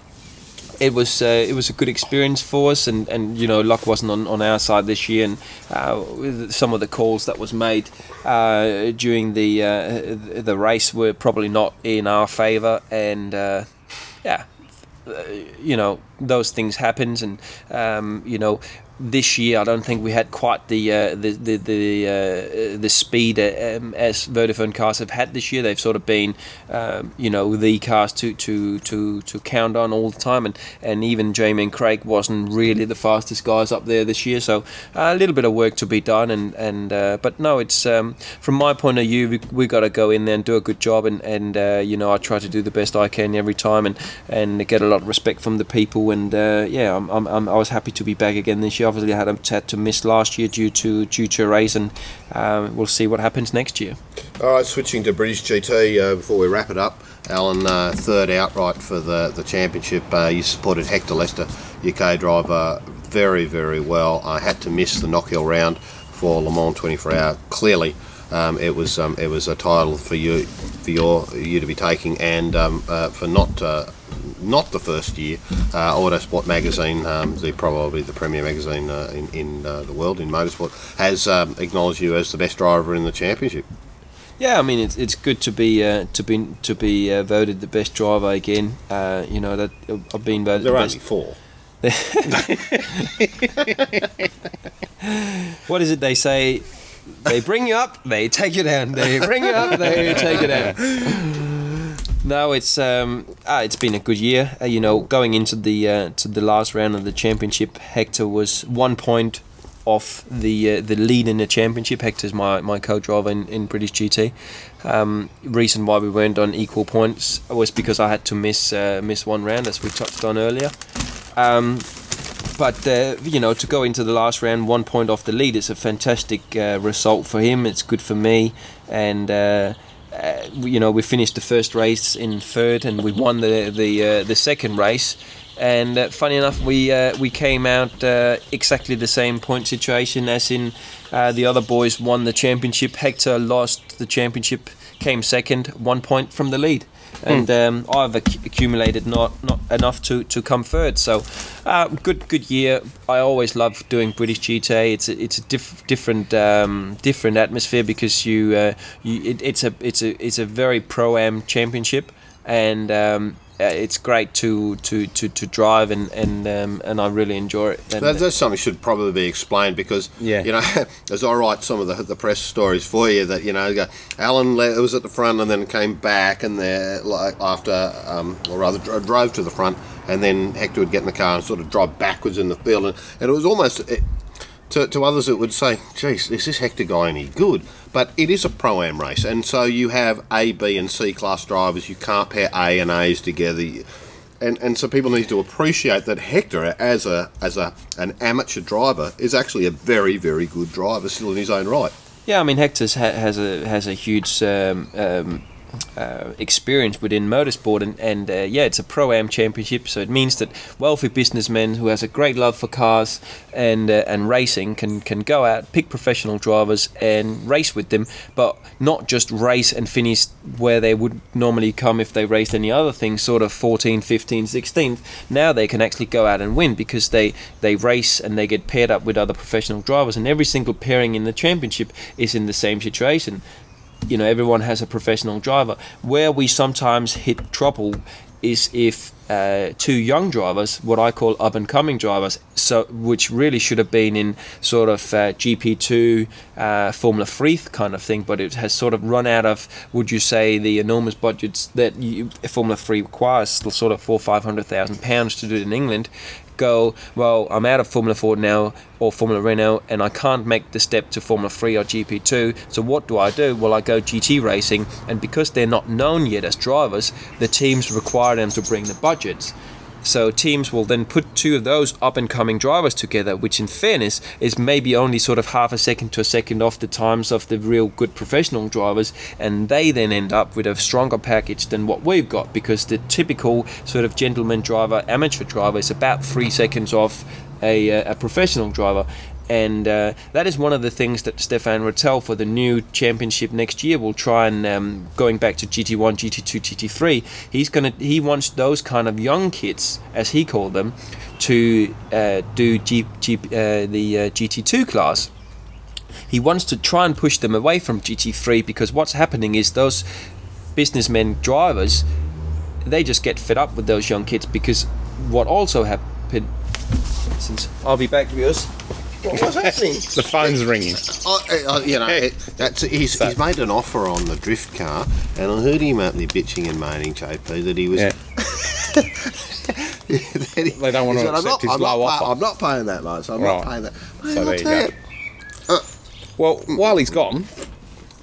it was uh, it was a good experience for us, and, and you know, luck wasn't on, on our side this year, and uh, with some of the calls that was made uh, during the uh, the race were probably not in our favour, and uh, yeah, you know those things happens and um, you know this year I don't think we had quite the uh, the the the, uh, the speed uh, um, as Vodafone cars have had this year. They've sort of been um, you know the cars to, to to to count on all the time, and and even Jamie and Craig wasn't really the fastest guys up there this year. So uh, a little bit of work to be done, and and uh, but no, it's um, from my point of view we we got to go in there and do a good job, and and uh, you know I try to do the best I can every time, and and get a lot of respect from the people, and uh, yeah, I'm, I'm, I'm I was happy to be back again this year. Obviously, had, a- had to miss last year due to due to a race, and um, we'll see what happens next year. All right, switching to British GT uh, before we wrap it up. Allan, uh, third outright for the, the championship. Uh, you supported Hector Lester, UK driver, very, very well. I had to miss the Knockhill round for Le Mans 24 Hour. Clearly, um, it was um, it was a title for you for your you to be taking, and um, uh, for not uh, not the first year, uh, Autosport magazine, um, the probably the premier magazine uh, in in uh, the world in motorsport, has um, acknowledged you as the best driver in the championship. Yeah, I mean it's it's good to be uh, to be to be uh, voted the best driver again. Uh, you know that I've been voted There the are best. only four. [laughs] What is it they say? They bring you up, they take you down. They bring you up, they take you down. No, it's um, ah, it's been a good year. Uh, you know, going into the uh, to the last round of the championship, Hector was one point off the uh, the lead in the championship. Hector's my, my co-driver in, in British GT. Um, reason why we weren't on equal points was because I had to miss uh, miss one round, as we touched on earlier. Um, but uh, you know, to go into the last round, one point off the lead is a fantastic uh, result for him. It's good for me, and uh, uh, you know, we finished the first race in third, and we won the the uh, the second race. And uh, funny enough, we we came out exactly the same point situation as in the other boys won the championship. Hector lost the championship, came second, one point from the lead and um, I've acc- accumulated not not enough to, to come third. So, uh, good good year. I always love doing British GTA. It's a, it's a diff- different um, different atmosphere because you uh, you it, it's a it's a it's a very pro am championship and. Um, it's great to, to, to, to drive and and um, and I really enjoy it. And, That, that's something should probably be explained because Yeah. you know [laughs] as I write some of the, the press stories for you that you know go, Allan le- was at the front and then came back and there like after um, or rather dro- drove to the front and then Hector would get in the car and sort of drive backwards in the field and, and it was almost it, to, to others it would say geez is this Hector guy any good but it is a pro am race and so you have A B and C class drivers you can't pair A and A's together and and so people need to appreciate that Hector, as a as a an amateur driver, is actually a very very good driver still in his own right. Yeah, I mean Hector's ha- has a has a huge um, um, uh, experience within motorsport, and and uh, yeah, it's a pro am championship, so it means that wealthy businessmen who has a great love for cars and uh, and racing can can go out pick professional drivers and race with them, but not just race and finish where they would normally come if they raced any other thing, sort of 14, 15, 16. Now they can actually go out and win because they they race and they get paired up with other professional drivers, and every single pairing in the championship is in the same situation. You know, everyone has a professional driver. Where we sometimes hit trouble is if uh, two young drivers, what I call up and coming drivers, so which really should have been in sort of uh, GP2, uh, Formula 3 kind of thing, but it has sort of run out of, would you say, the enormous budgets that you, Formula 3 requires, sort of four, five hundred thousand pounds to do it in England. Go well. I'm out of Formula 4 now or Formula Renault, and I can't make the step to Formula 3 or GP2. So what do I do? Well, I go GT racing, and because they're not known yet as drivers, the teams require them to bring the budgets. So teams will then put two of those up and coming drivers together, which in fairness is maybe only sort of half a second to a second off the times of the real good professional drivers, and they then end up with a stronger package than what we've got because the typical sort of gentleman driver, amateur driver is about three seconds off a, uh, a professional driver. And uh, that is one of the things that Stéphane Ratel for the new championship next year will try and um, going back to GT1, GT2, GT3. He's gonna he wants those kind of young kids, as he called them, to uh, do G, G, uh, the uh, GT2 class. He wants to try and push them away from GT3 because what's happening is those businessmen drivers they just get fed up with those young kids because what also happened since I'll be back viewers What's happening? [laughs] The phone's ringing. Oh, uh, you know, it, that's he's, he's made an offer on the drift car, and I heard him out there bitching and moaning, JP, that he was. Yeah. he- [laughs] They don't want to said, I'm accept not, his I'm low not pay- offer." I'm not paying that much. I'm Right. not paying that. Mate, So I'll there you tell go. Well, while he's gone,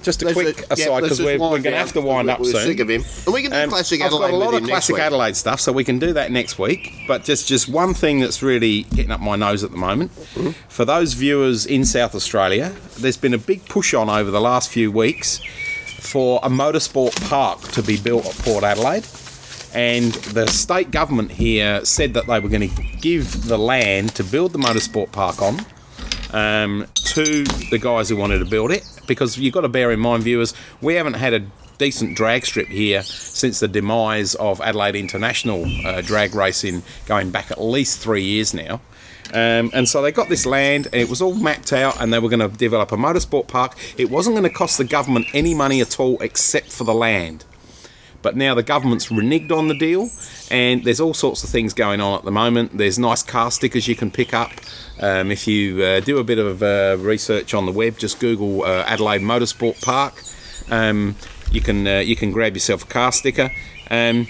just a Let's- quick aside let's because just we're, we're going to have to wind We're- up we're soon. sick of him. And we can do Um, classic I've Adelaide got a lot of classic. Adelaide stuff, so we can do that next week. But just just one thing that's really getting up my nose at the moment. Mm-hmm. For those viewers in South Australia, there's been a big push on over the last few weeks for a motorsport park to be built at Port Adelaide. And the state government here said that they were going to give the land to build the motorsport park on um, to the guys who wanted to build it because you've got to bear in mind, viewers, we haven't had a decent drag strip here since the demise of Adelaide International uh, drag racing going back at least three years now. Um, and so they got this land, and it was all mapped out, and they were going to develop a motorsport park. It wasn't going to cost the government any money at all except for the land. But now the government's reneged on the deal, and there's all sorts of things going on at the moment. There's nice car stickers you can pick up. Um, if you uh, do a bit of uh, research on the web, just Google uh, Adelaide Motorsport Park. Um, you can uh, you can grab yourself a car sticker. Um,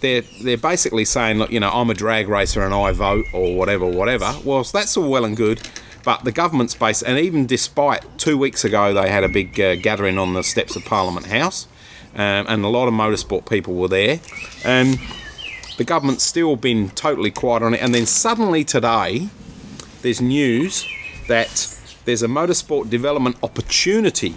they're they're basically saying, look, you know, I'm a drag racer and I vote or whatever, whatever. Well, that's all well and good. But the government's based, and even despite two weeks ago, they had a big uh, gathering on the steps of Parliament House, um, and a lot of motorsport people were there. Um, the government's still been totally quiet on it, and then suddenly today, there's news that there's a motorsport development opportunity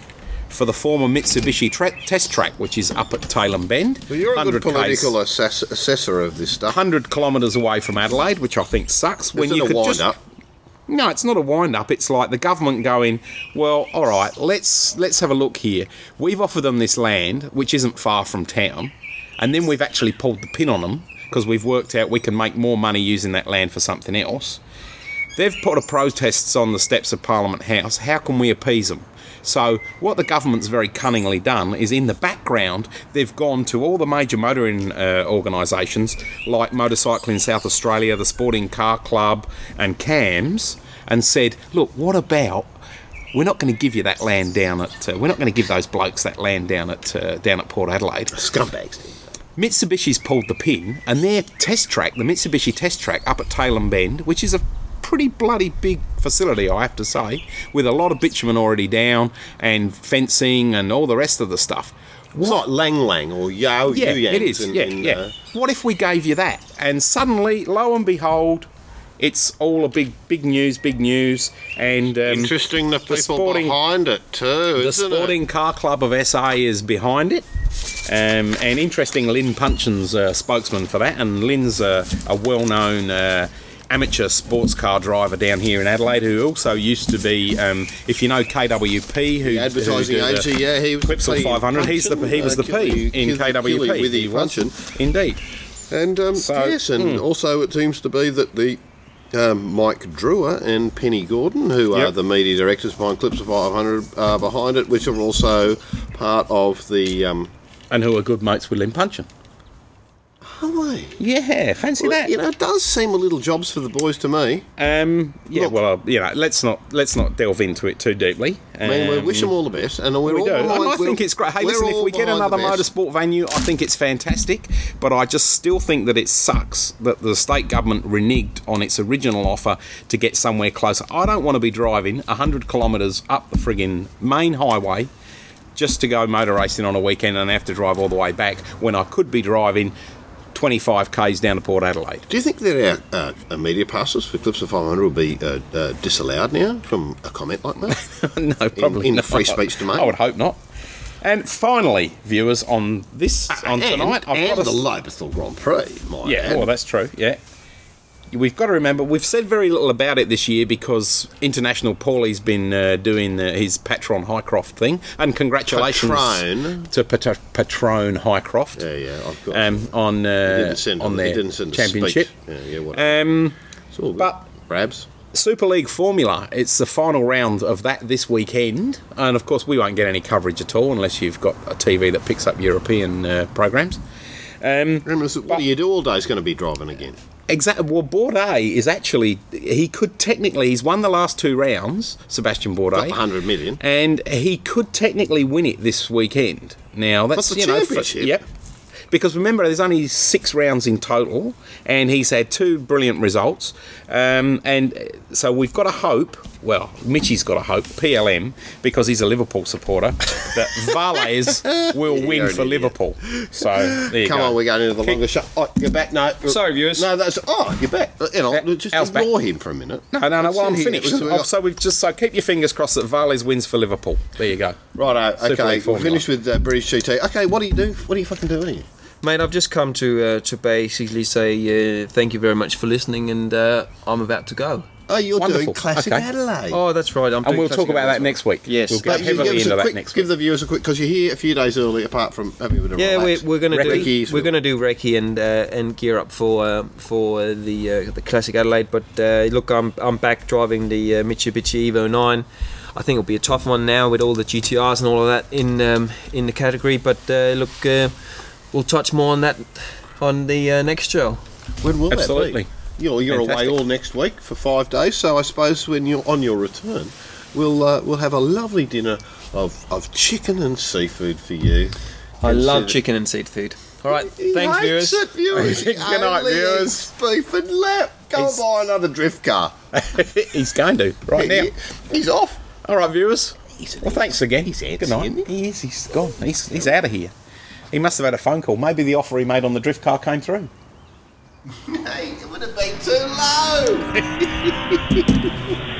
for the former Mitsubishi tra- test track, which is up at Tailem Bend. Well, you're a good 100 k's political assess- assessor of this stuff. 100 kilometres away from Adelaide, which I think sucks. Is it a wind up? No, it's not a wind up. It's like the government going, well, all right, let's let's have a look here. We've offered them this land, which isn't far from town, and then we've actually pulled the pin on them because we've worked out we can make more money using that land for something else. They've put a protests on the steps of Parliament House. How can we appease them? So what the government's very cunningly done is in the background they've gone to all the major motoring uh, organisations like Motorcycling South Australia, the Sporting Car Club, and CAMS, and said, look, what about we're not going to give you that land down at uh, we're not going to give those blokes that land down at uh, down at Port Adelaide. Scumbags. Mitsubishi's pulled the pin, and their test track, the Mitsubishi test track up at Tailem Bend, which is a pretty bloody big facility, I have to say, with a lot of bitumen already down and fencing and all the rest of the stuff. It's like Lang Lang or Yao Yeah, it is. in- yeah, in, yeah. uh, What if we gave you that? And suddenly, lo and behold, it's all a big, big news, big news. And um, interesting the people sporting- behind it too, the Sporting Car Club of SA is behind it. Um, and interesting, Lynn Punchin's uh, spokesman for that, and Lynn's uh, a well-known uh, amateur sports car driver down here in Adelaide, who also used to be, um, if you know KWP, who it? Advertising who the agency, yeah, he was the Clipsal P 500. He's the he was the uh, P in Killy KWP. with He the. Punchin. Indeed. And um, So, yes, and also it seems to be that the um, Mike Drewer and Penny Gordon, who are the media directors behind Clipsal 500, are behind it, which are also part of the. Um, And who are good mates with Lynn Punchin. Are they? Yeah, fancy that. You know, it does seem a little jobs for the boys to me. Um, yeah, Look- well, uh, you know, let's not let's not delve into it too deeply. I mean, we Um, wish them all the best, and we're we all do. behind- And I think it's great. Hey, listen, if we get another motorsport venue, I think it's fantastic. But I just still think that it sucks that the state government reneged on its original offer to get somewhere closer. I don't want to be driving 100 kilometres up the friggin' main highway just to go motor racing on a weekend and have to drive all the way back when I could be driving 25 k's down to Port Adelaide. Do you think that our uh, uh, media passes for Clipsal 500 will be uh, uh, disallowed now from a comment like that? [laughs] no, probably in the not. free speech domain? I would hope not. And finally, viewers, on this on and, tonight, I've and got a the Lobethal Grand Prix, my Yeah, ad. well, that's true. Yeah. We've got to remember, we've said very little about it this year because International Paulie's been uh, doing uh, his Patron Highcroft thing. And congratulations Patron? to Pat- Patron Highcroft Yeah, yeah, I've got. um, on, uh, didn't send on their championship. Speech. Yeah, yeah, whatever. Um, it's all good. but- Brabs. Super League Formula, it's the final round of that this weekend. And of course, we won't get any coverage at all unless you've got a TV that picks up European uh, programs. Um, Remember, what do you do all day is going to be driving again. Exactly. Well, Bourdais is actually he could technically he's won the last two rounds, Sebastian Bourdais, 100 million. and he could technically win it this weekend. Now that's the you know, for- yep. Because remember, there's only six rounds in total, and he's had two brilliant results. Um, and so we've got to hope. Well, Mitchy's got to hope PLM because he's a Liverpool supporter that [laughs] Valles will You're win for idiot. Liverpool. So there you Come go. on, we're going into the longer shot. Oh, you're back. No, Sorry, viewers. No, that's. Oh, you're back. You know, Uh, just Al's back. ignore him for a minute. No, no, no. Well, I'm finished. So we Oh, got- So we've just so keep your fingers crossed that Valles wins for Liverpool. There you go. Right. Okay, League we're Formula. finished with uh, British GT. Okay, what do you do? What do you fucking do here? Mate, I've just come to uh, to basically say uh, thank you very much for listening, and uh, I'm about to go. Oh, you're Wonderful. doing classic Okay. Adelaide. Oh, that's right. I'm And doing we'll talk classic about that next week. Yes. We'll But get heavily give, us into a that quick, next give week. the viewers a quick because you're here a few days early, apart from having a bit of Yeah, relax. we're, we're gonna do is we're the- gonna do recce and uh, and gear up for uh, for the uh, the classic Adelaide. But uh, look, I'm I'm back driving the uh, Mitsubishi Evo 9. I think it'll be a tough one now with all the GTRs and all of that in um, in the category. But uh, look, uh, we'll touch more on that on the uh, next show. When will Absolutely. that be? You're, you're away all next week for five days, so I suppose when you're on your return, we'll uh, we'll have a lovely dinner of, of chicken and seafood for you. I love Consider- chicken and seafood. All right, He thanks, hates viewers. it, viewers. He [laughs] Good night, only viewers. eats Beef and lap. Go and He's- buy another drift car. [laughs] He's going to right now. He- he's off. All right, viewers. Well, thanks again. He's Good antsy, night. isn't He is. He's gone. He's he's out of here. He must have had a phone call. Maybe the offer he made on the drift car came through. [laughs] Hey, it would have been too low. [laughs]